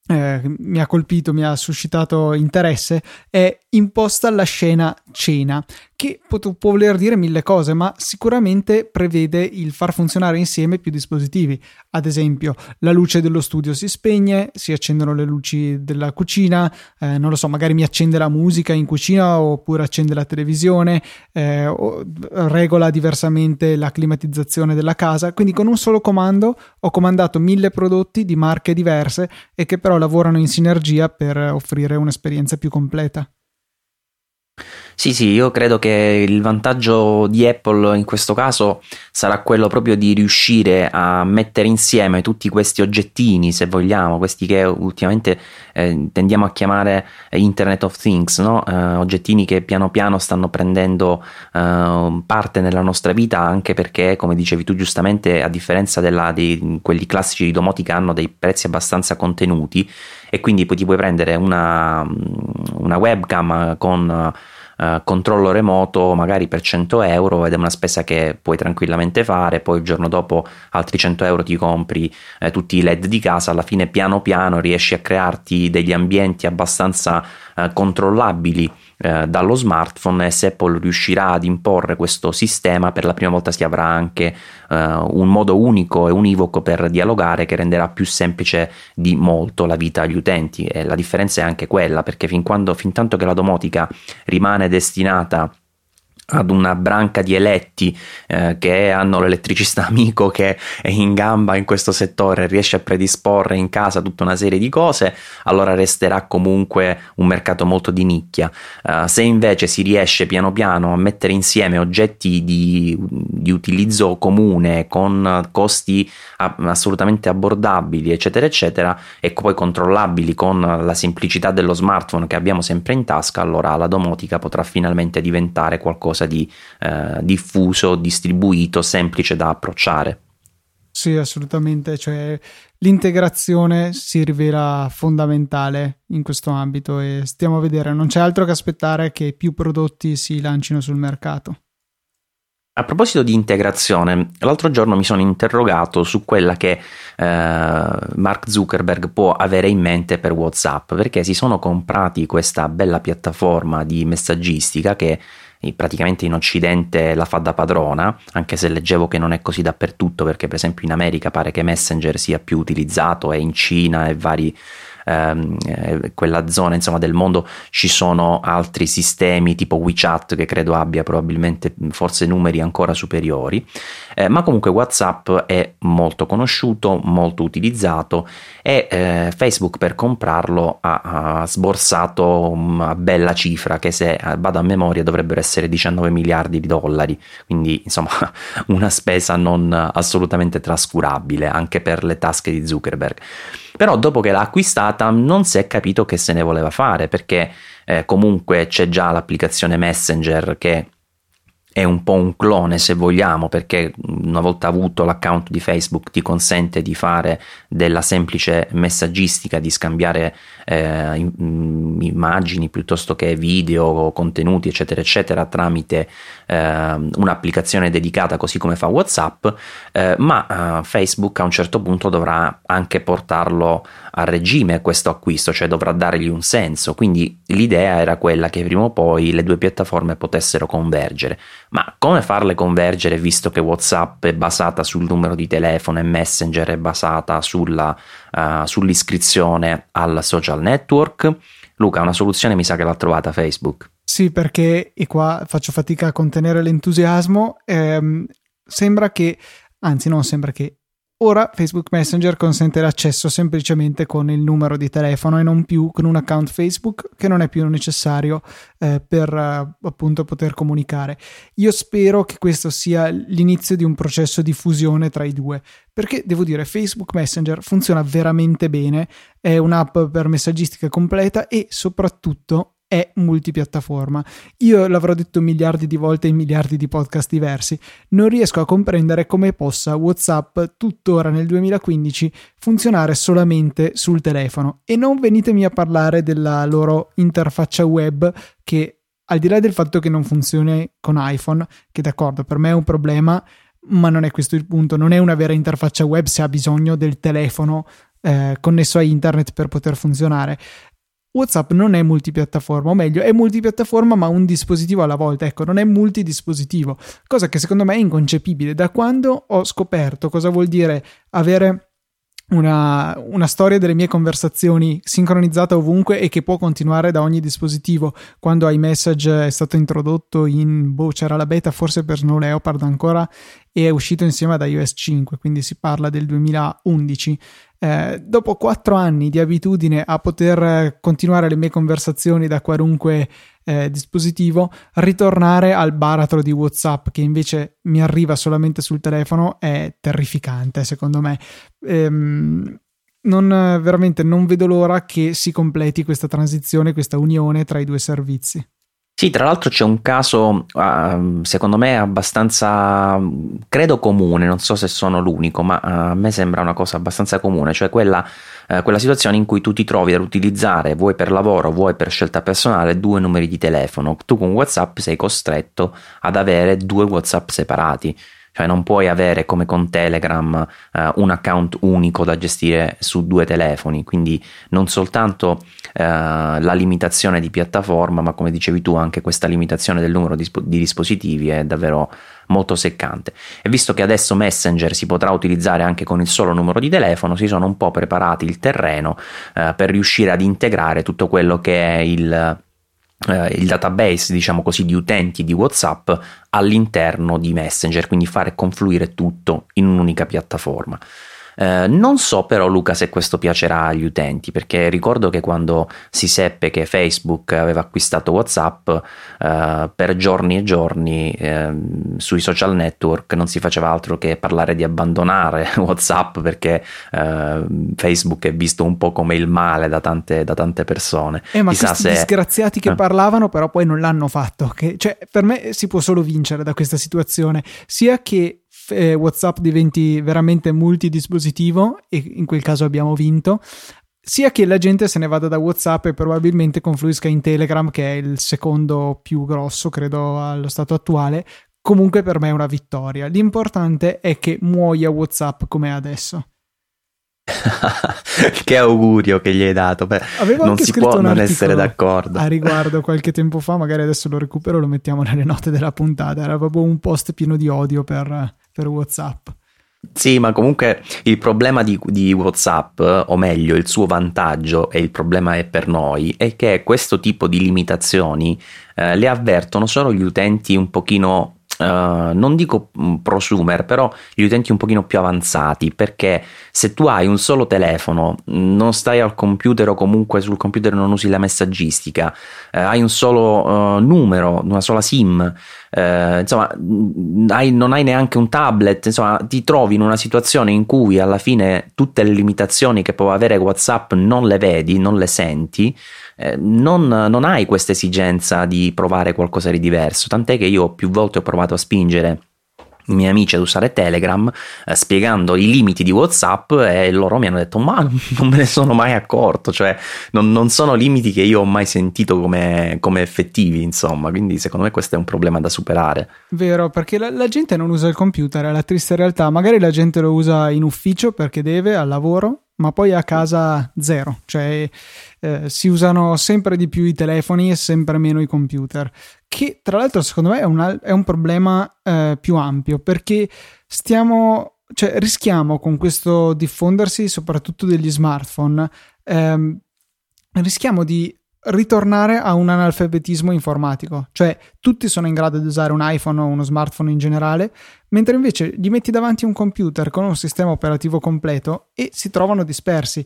eh, mi ha colpito, mi ha suscitato interesse, è imposta la scena cena, che può, può, voler dire mille cose, ma sicuramente prevede il far funzionare insieme più dispositivi. Ad esempio, la luce dello studio si spegne, si accendono le luci della cucina, eh, non lo so, magari mi accende la musica in cucina oppure accende la televisione, eh, regola diversamente la climatizzazione della casa. Quindi con un solo comando ho comandato mille prodotti di marche diverse e che però lavorano in sinergia per offrire un'esperienza più completa. Sì, sì, io credo che il vantaggio di Apple in questo caso sarà quello proprio di riuscire a mettere insieme tutti questi oggettini, se vogliamo, questi che ultimamente eh, tendiamo a chiamare Internet of Things, no? eh, oggettini che piano piano stanno prendendo eh, parte nella nostra vita, anche perché, come dicevi tu giustamente, a differenza della, di quelli classici di domotica hanno dei prezzi abbastanza contenuti e quindi ti puoi prendere una, una webcam con eh, controllo remoto magari per 100 euro ed è una spesa che puoi tranquillamente fare, poi il giorno dopo altri 100 euro ti compri eh, tutti i LED di casa, alla fine piano piano riesci a crearti degli ambienti abbastanza eh, controllabili eh, dallo smartphone e se Apple riuscirà ad imporre questo sistema per la prima volta si avrà anche uh, un modo unico e univoco per dialogare che renderà più semplice di molto la vita agli utenti. E la differenza è anche quella perché fin, quando, fin tanto che la domotica rimane destinata ad una branca di eletti eh, che hanno l'elettricista amico che è in gamba in questo settore, riesce a predisporre in casa tutta una serie di cose, allora resterà comunque un mercato molto di nicchia. Uh, se invece si riesce piano piano a mettere insieme oggetti di, di utilizzo comune con costi a, assolutamente abbordabili, eccetera, eccetera, e poi controllabili con la semplicità dello smartphone che abbiamo sempre in tasca, allora la domotica potrà finalmente diventare qualcosa qualcosa di eh, diffuso, distribuito, semplice da approcciare. Sì, assolutamente, cioè l'integrazione si rivela fondamentale in questo ambito e stiamo a vedere, non c'è altro che aspettare che più prodotti si lancino sul mercato. A proposito di integrazione, l'altro giorno mi sono interrogato su quella che eh, Mark Zuckerberg può avere in mente per WhatsApp, perché si sono comprati questa bella piattaforma di messaggistica che praticamente in Occidente la fa da padrona, anche se leggevo che non è così dappertutto, perché per esempio in America pare che Messenger sia più utilizzato e in Cina e vari ehm, eh, quella zona insomma, del mondo ci sono altri sistemi tipo WeChat che credo abbia probabilmente forse numeri ancora superiori, eh, ma comunque WhatsApp è molto conosciuto, molto utilizzato e eh, Facebook per comprarlo ha, ha sborsato una bella cifra che se vado a memoria dovrebbero essere 19 miliardi di dollari, quindi insomma una spesa non assolutamente trascurabile anche per le tasche di Zuckerberg. Però dopo che l'ha acquistata non si è capito che se ne voleva fare perché eh, comunque c'è già l'applicazione Messenger che è un po' un clone se vogliamo perché una volta avuto l'account di Facebook ti consente di fare della semplice messaggistica di scambiare eh, immagini piuttosto che video contenuti eccetera eccetera tramite eh, un'applicazione dedicata così come fa Whatsapp eh, ma eh, Facebook a un certo punto dovrà anche portarlo a regime questo acquisto cioè dovrà dargli un senso quindi l'idea era quella che prima o poi le due piattaforme potessero convergere ma come farle convergere visto che WhatsApp è basata sul numero di telefono e Messenger è basata sulla, uh, sull'iscrizione al social network? Luca, una soluzione mi sa che l'ha trovata Facebook. Sì, perché, e qua faccio fatica a contenere l'entusiasmo, ehm, sembra che, anzi non sembra che, Ora Facebook Messenger consente l'accesso semplicemente con il numero di telefono e non più con un account Facebook che non è più necessario eh, per eh, appunto poter comunicare. Io spero che questo sia l'inizio di un processo di fusione tra i due, perché devo dire Facebook Messenger funziona veramente bene, è un'app per messaggistica completa e soprattutto è multipiattaforma. Io l'avrò detto miliardi di volte in miliardi di podcast diversi, non riesco a comprendere come possa WhatsApp tuttora nel 2015 funzionare solamente sul telefono e non venitemi a parlare della loro interfaccia web che al di là del fatto che non funzioni con iPhone, che d'accordo, per me è un problema, ma non è questo il punto, non è una vera interfaccia web se ha bisogno del telefono eh, connesso a internet per poter funzionare. WhatsApp non è multipiattaforma, o meglio, è multipiattaforma ma un dispositivo alla volta, ecco, non è multidispositivo, cosa che secondo me è inconcepibile. Da quando ho scoperto cosa vuol dire avere una, una, storia delle mie conversazioni sincronizzata ovunque e che può continuare da ogni dispositivo. Quando iMessage è stato introdotto in, boh, c'era la beta forse per Snow Leopard ancora e è uscito insieme ad iOS 5, quindi si parla del 2011. Eh, dopo quattro anni di abitudine a poter continuare le mie conversazioni da qualunque eh, dispositivo, ritornare al baratro di WhatsApp che invece mi arriva solamente sul telefono è terrificante, secondo me. Ehm, non, veramente non vedo l'ora che si completi questa transizione, questa unione tra i due servizi. Sì, tra l'altro c'è un caso, uh, secondo me, abbastanza, credo comune, non so se sono l'unico, ma uh, a me sembra una cosa abbastanza comune, cioè quella, uh, quella situazione in cui tu ti trovi ad utilizzare, vuoi per lavoro, vuoi per scelta personale, due numeri di telefono. Tu con WhatsApp sei costretto ad avere due WhatsApp separati cioè non puoi avere come con Telegram eh, un account unico da gestire su due telefoni, quindi non soltanto eh, la limitazione di piattaforma, ma come dicevi tu anche questa limitazione del numero di, di dispositivi è davvero molto seccante. E visto che adesso Messenger si potrà utilizzare anche con il solo numero di telefono, si sono un po' preparati il terreno eh, per riuscire ad integrare tutto quello che è il eh, il database, diciamo così, di utenti di WhatsApp all'interno di Messenger, quindi fare confluire tutto in un'unica piattaforma. Eh, non so però Luca se questo piacerà agli utenti perché ricordo che quando si seppe che Facebook aveva acquistato Whatsapp eh, per giorni e giorni eh, sui social network non si faceva altro che parlare di abbandonare Whatsapp perché eh, Facebook è visto un po' come il male da tante, da tante persone. Eh, ma Chissà questi se... disgraziati che eh. parlavano però poi non l'hanno fatto. Che, cioè, per me si può solo vincere da questa situazione sia che eh, WhatsApp diventi veramente multidispositivo e in quel caso abbiamo vinto, sia che la gente se ne vada da WhatsApp e probabilmente confluisca in Telegram, che è il secondo più grosso, credo, allo stato attuale. Comunque per me è una vittoria. L'importante è che muoia WhatsApp come adesso. che augurio che gli hai dato. Beh, Avevo non si può non essere d'accordo. A riguardo qualche tempo fa, magari adesso lo recupero e lo mettiamo nelle note della puntata. Era proprio un post pieno di odio per, per WhatsApp. Sì, ma comunque il problema di, di, WhatsApp, o meglio, il suo vantaggio, e il problema è per noi, è che questo tipo di limitazioni eh, le avvertono solo gli utenti un pochino Uh, non dico mm, prosumer, però gli utenti un pochino più avanzati, perché se tu hai un solo telefono, non stai al computer o comunque sul computer non usi la messaggistica, uh, hai un solo uh, numero, una sola SIM, insomma, mm, hai, non hai neanche un tablet, insomma, ti trovi in una situazione in cui alla fine tutte le limitazioni che può avere WhatsApp non le vedi, non le senti. Eh, non, non hai questa esigenza di provare qualcosa di diverso, tant'è che io più volte ho provato a spingere i miei amici ad usare Telegram eh, spiegando i limiti di WhatsApp e loro mi hanno detto ma non me ne sono mai accorto, cioè non, non sono limiti che io ho mai sentito come, come, effettivi insomma, quindi secondo me questo è un problema da superare. Vero, perché la, la, gente non usa il computer, è la triste realtà, magari la gente lo usa in ufficio perché deve, al lavoro, ma poi a casa zero, cioè eh, si usano sempre di più i telefoni e sempre meno i computer, che tra l'altro secondo me è, una, è un problema eh, più ampio perché stiamo, cioè rischiamo con questo diffondersi soprattutto degli smartphone, ehm, rischiamo di ritornare a un analfabetismo informatico, cioè tutti sono in grado di usare un iPhone o uno smartphone in generale, mentre invece gli metti davanti un computer con un sistema operativo completo e si trovano dispersi.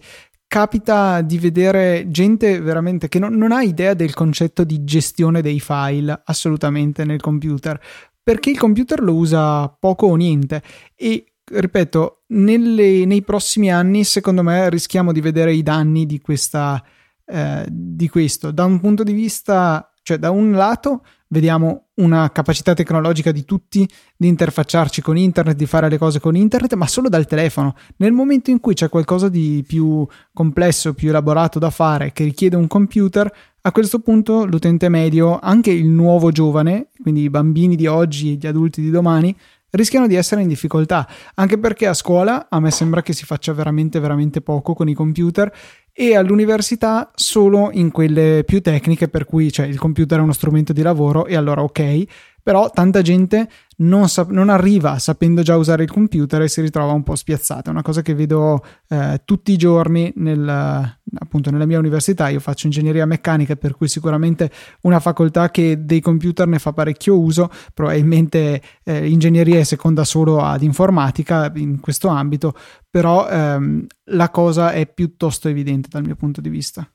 Capita di vedere gente veramente che non, non ha idea del concetto di gestione dei file assolutamente nel computer, perché il computer lo usa poco o niente e ripeto, nelle, nei prossimi anni secondo me rischiamo di vedere i danni di questa eh, di questo. Da un punto di vista, cioè da un lato vediamo una capacità tecnologica di tutti di interfacciarci con internet, di fare le cose con internet, ma solo dal telefono. Nel momento in cui c'è qualcosa di più complesso, più elaborato da fare, che richiede un computer, a questo punto l'utente medio, anche il nuovo giovane, quindi i bambini di oggi e gli adulti di domani, rischiano di essere in difficoltà, anche perché a scuola a me sembra che si faccia veramente veramente poco con i computer e all'università solo in quelle più tecniche per cui cioè, il computer è uno strumento di lavoro e allora ok, però tanta gente non, sa- non, arriva sapendo già usare il computer e si ritrova un po' spiazzata. È una cosa che vedo eh, tutti i giorni nel, appunto nella mia università. Io faccio ingegneria meccanica, per cui sicuramente una facoltà che dei computer ne fa parecchio uso. Probabilmente eh, ingegneria è seconda solo ad informatica in questo ambito, però ehm, la cosa è piuttosto evidente dal mio punto di vista.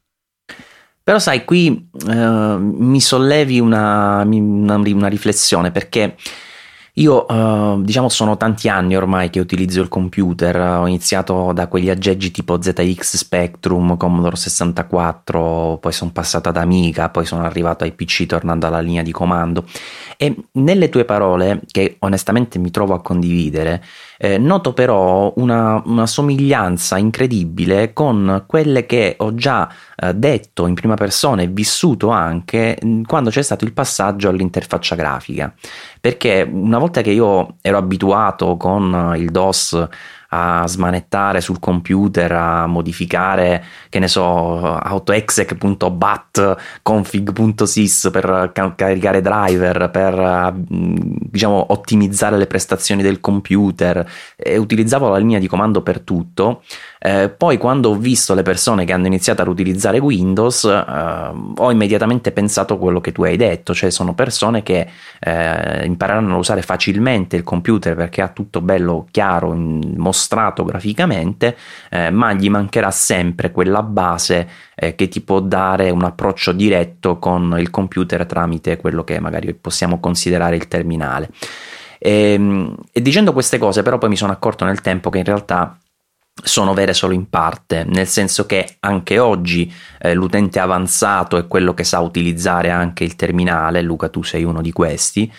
Però sai, qui eh, mi sollevi una, una, una riflessione perché io, uh, diciamo, sono tanti anni ormai che utilizzo il computer, ho iniziato da quegli aggeggi tipo ZX Spectrum, Commodore 64, poi sono passato ad Amiga, poi sono arrivato ai PC tornando alla linea di comando e nelle tue parole, che onestamente mi trovo a condividere, eh, noto però una, una, somiglianza incredibile con quelle che ho già eh, detto in prima persona e vissuto anche mm, quando c'è stato il passaggio all'interfaccia grafica. Perché una volta che io ero abituato con il DOS a smanettare sul computer, a modificare, che ne so, autoexec.bat config.sys per caricare driver, per diciamo ottimizzare le prestazioni del computer e utilizzavo la linea di comando per tutto. Eh, poi quando ho visto le persone che hanno iniziato ad utilizzare Windows, eh, ho immediatamente pensato quello che tu hai detto, cioè sono persone che eh, impareranno a usare facilmente il computer perché ha tutto bello chiaro, mostrato graficamente, eh, ma gli mancherà sempre quella base eh, che ti può dare un approccio diretto con il computer tramite quello che magari possiamo considerare il terminale. E, ehm, e dicendo queste cose, però, poi mi sono accorto nel tempo che in realtà sono vere solo in parte, nel senso che anche oggi eh, l'utente avanzato è quello che sa utilizzare anche il terminale, Luca tu sei uno di questi,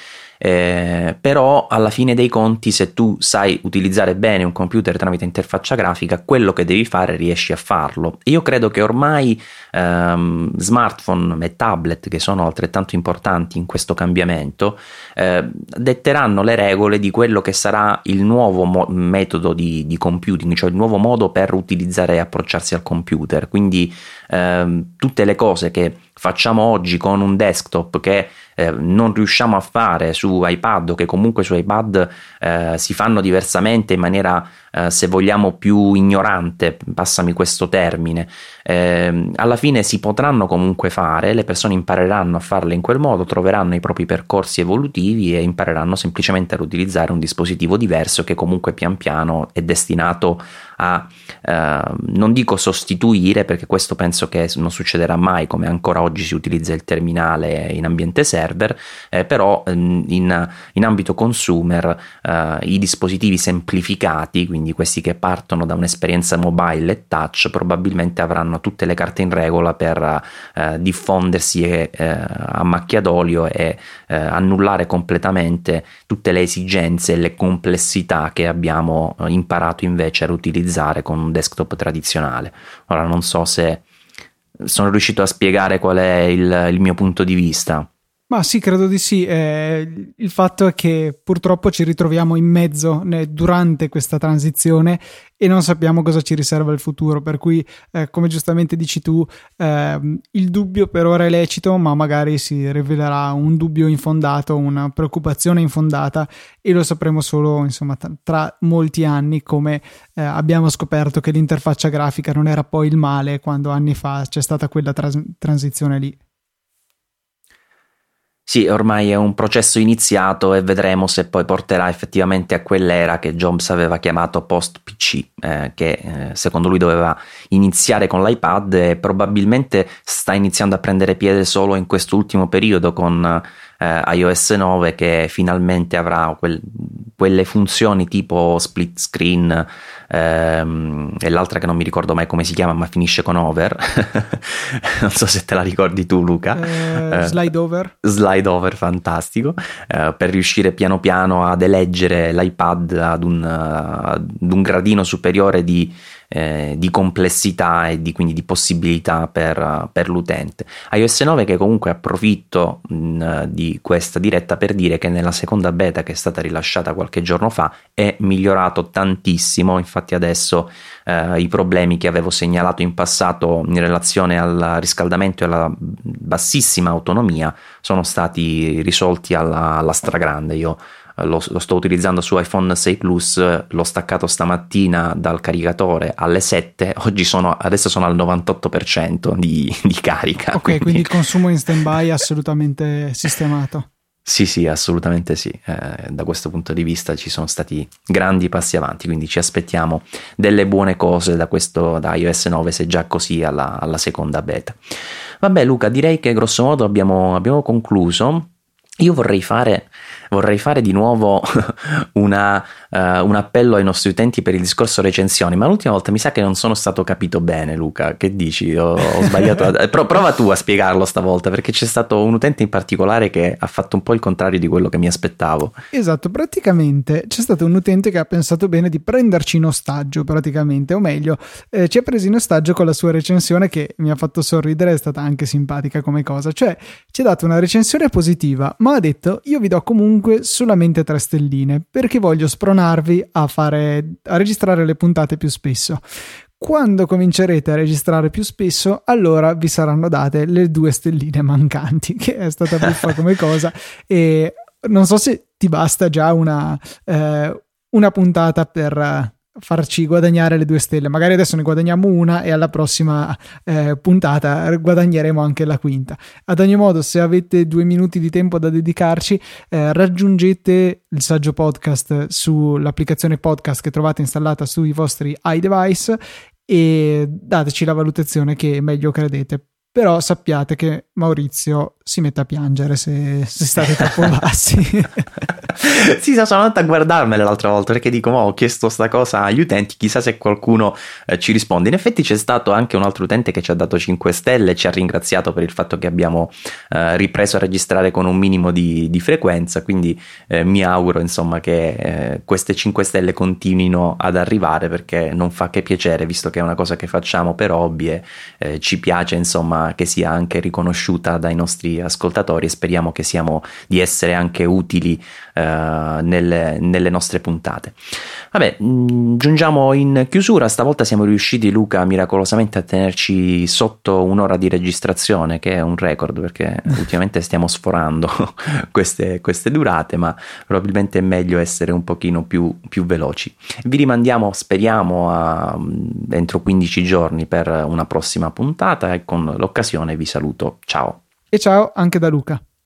eh, però alla fine dei conti se tu sai utilizzare bene un computer tramite interfaccia grafica quello che devi fare riesci a farlo. Io credo che ormai ehm, smartphone e tablet che sono altrettanto importanti in questo cambiamento eh, detteranno le regole di quello che sarà il nuovo mo- metodo di, di, computing cioè il nuovo modo per utilizzare e approcciarsi al computer. Quindi ehm, tutte le cose che facciamo oggi con un desktop che eh, non riusciamo a fare su iPad o che comunque su iPad eh, si fanno diversamente in maniera eh, se vogliamo più ignorante, passami questo termine, eh, alla fine si potranno comunque fare, le persone impareranno a farle in quel modo, troveranno i propri percorsi evolutivi e impareranno semplicemente ad utilizzare un dispositivo diverso che comunque pian piano è destinato a, eh, non dico sostituire perché questo penso che non succederà mai come ancora oggi si utilizza il terminale in ambiente server, eh, però ehm, in, in, ambito consumer eh, i dispositivi semplificati, quindi quindi questi che partono da un'esperienza mobile e touch probabilmente avranno tutte le carte in regola per eh, diffondersi e, eh, a macchia d'olio e eh, annullare completamente tutte le esigenze e le complessità che abbiamo eh, imparato invece ad utilizzare con un desktop tradizionale. Ora non so se sono riuscito a spiegare qual è il, il mio punto di vista. Ma sì, credo di sì. Eh, il fatto è che purtroppo ci ritroviamo in mezzo né, durante questa transizione e non sappiamo cosa ci riserva il futuro. Per cui, eh, come giustamente dici tu, eh, il dubbio per ora è lecito, ma magari si rivelerà un dubbio infondato, una preoccupazione infondata e lo sapremo solo insomma, tra, tra molti anni, come eh, abbiamo scoperto che l'interfaccia grafica non era poi il male quando anni fa c'è stata quella tras- transizione lì. Sì, ormai è un processo iniziato e vedremo se poi porterà effettivamente a quell'era che Jobs aveva chiamato post-PC, eh, che eh, secondo lui doveva iniziare con l'iPad e probabilmente sta iniziando a prendere piede solo in quest'ultimo periodo con eh, iOS 9 che finalmente avrà quel, quelle funzioni tipo split screen ehm, e l'altra che non mi ricordo mai come si chiama ma finisce con over. Non so se te la ricordi tu Luca. Eh, eh slide over. slide over fantastico. Eh, per riuscire piano piano ad eleggere l'iPad ad un, ad un gradino superiore di eh, di complessità e di, quindi di possibilità per, per, l'utente. iOS 9 che comunque approfitto mh, di questa diretta per dire che nella seconda beta che è stata rilasciata qualche giorno fa è migliorato tantissimo, infatti adesso eh, i problemi che avevo segnalato in passato in relazione al riscaldamento e alla bassissima autonomia sono stati risolti alla, alla stragrande. Io lo, lo, sto utilizzando su iPhone 6 Plus, l'ho staccato stamattina dal caricatore alle 7, oggi sono, adesso sono al 98% di, di carica. Ok, quindi, quindi il consumo in stand-by è assolutamente sistemato. Sì, sì, assolutamente sì. Eh, da questo punto di vista ci sono stati grandi passi avanti, quindi ci aspettiamo delle buone cose da questo da iOS 9 se già così alla, alla seconda beta. Vabbè Luca, direi che grosso modo abbiamo, abbiamo concluso. Io vorrei fare vorrei fare di nuovo una, uh, un appello ai nostri utenti per il discorso recensioni, ma l'ultima volta mi sa che non sono stato capito bene, Luca. Che dici? Ho, ho sbagliato. Pro, prova tu a spiegarlo stavolta, perché c'è stato un utente in particolare che ha fatto un po' il contrario di quello che mi aspettavo. Esatto, praticamente c'è stato un utente che ha pensato bene di prenderci in ostaggio, praticamente, o meglio, eh, ci ha preso in ostaggio con la sua recensione che mi ha fatto sorridere, è stata anche simpatica come cosa. Cioè, ci ha dato una recensione positiva, ma ha detto io vi do comunque comunque solamente tre stelline perché voglio spronarvi a, fare, a registrare le puntate più spesso. Quando comincerete a registrare più spesso, allora vi saranno date le due stelline mancanti, che è stata buffa come cosa. E non so se ti basta già una, eh, una puntata per farci guadagnare le due stelle. Magari adesso ne guadagniamo una e alla prossima eh, puntata guadagneremo anche la quinta. Ad ogni modo, se avete due minuti di tempo da dedicarci, eh, raggiungete il saggio podcast sull'applicazione podcast che trovate installata sui vostri iDevice e dateci la valutazione che meglio credete però sappiate che Maurizio si mette a piangere se, se state troppo bassi. sì, sono andato a guardarmela l'altra volta perché dico, oh, ho chiesto sta cosa agli utenti, chissà se qualcuno eh, ci risponde. In effetti c'è stato anche un altro utente che ci ha dato 5 stelle e ci ha ringraziato per il fatto che abbiamo eh, ripreso a registrare con un minimo di, di frequenza, quindi eh, mi auguro insomma che eh, queste 5 stelle continuino ad arrivare perché non fa che piacere, visto che è una cosa che facciamo per hobby e eh, ci piace insomma che sia anche riconosciuta dai nostri ascoltatori e speriamo che siamo di essere anche utili eh, nelle, nelle, nostre puntate. Vabbè, mh, mm, giungiamo in chiusura, stavolta siamo riusciti Luca miracolosamente a tenerci sotto un'ora di registrazione che è un record perché ultimamente stiamo sforando queste, queste, durate ma probabilmente è meglio essere un pochino più, più veloci. Vi rimandiamo speriamo a, mm, entro 15 giorni per una prossima puntata e con l'occasione vi saluto. Ciao. E ciao anche da Luca.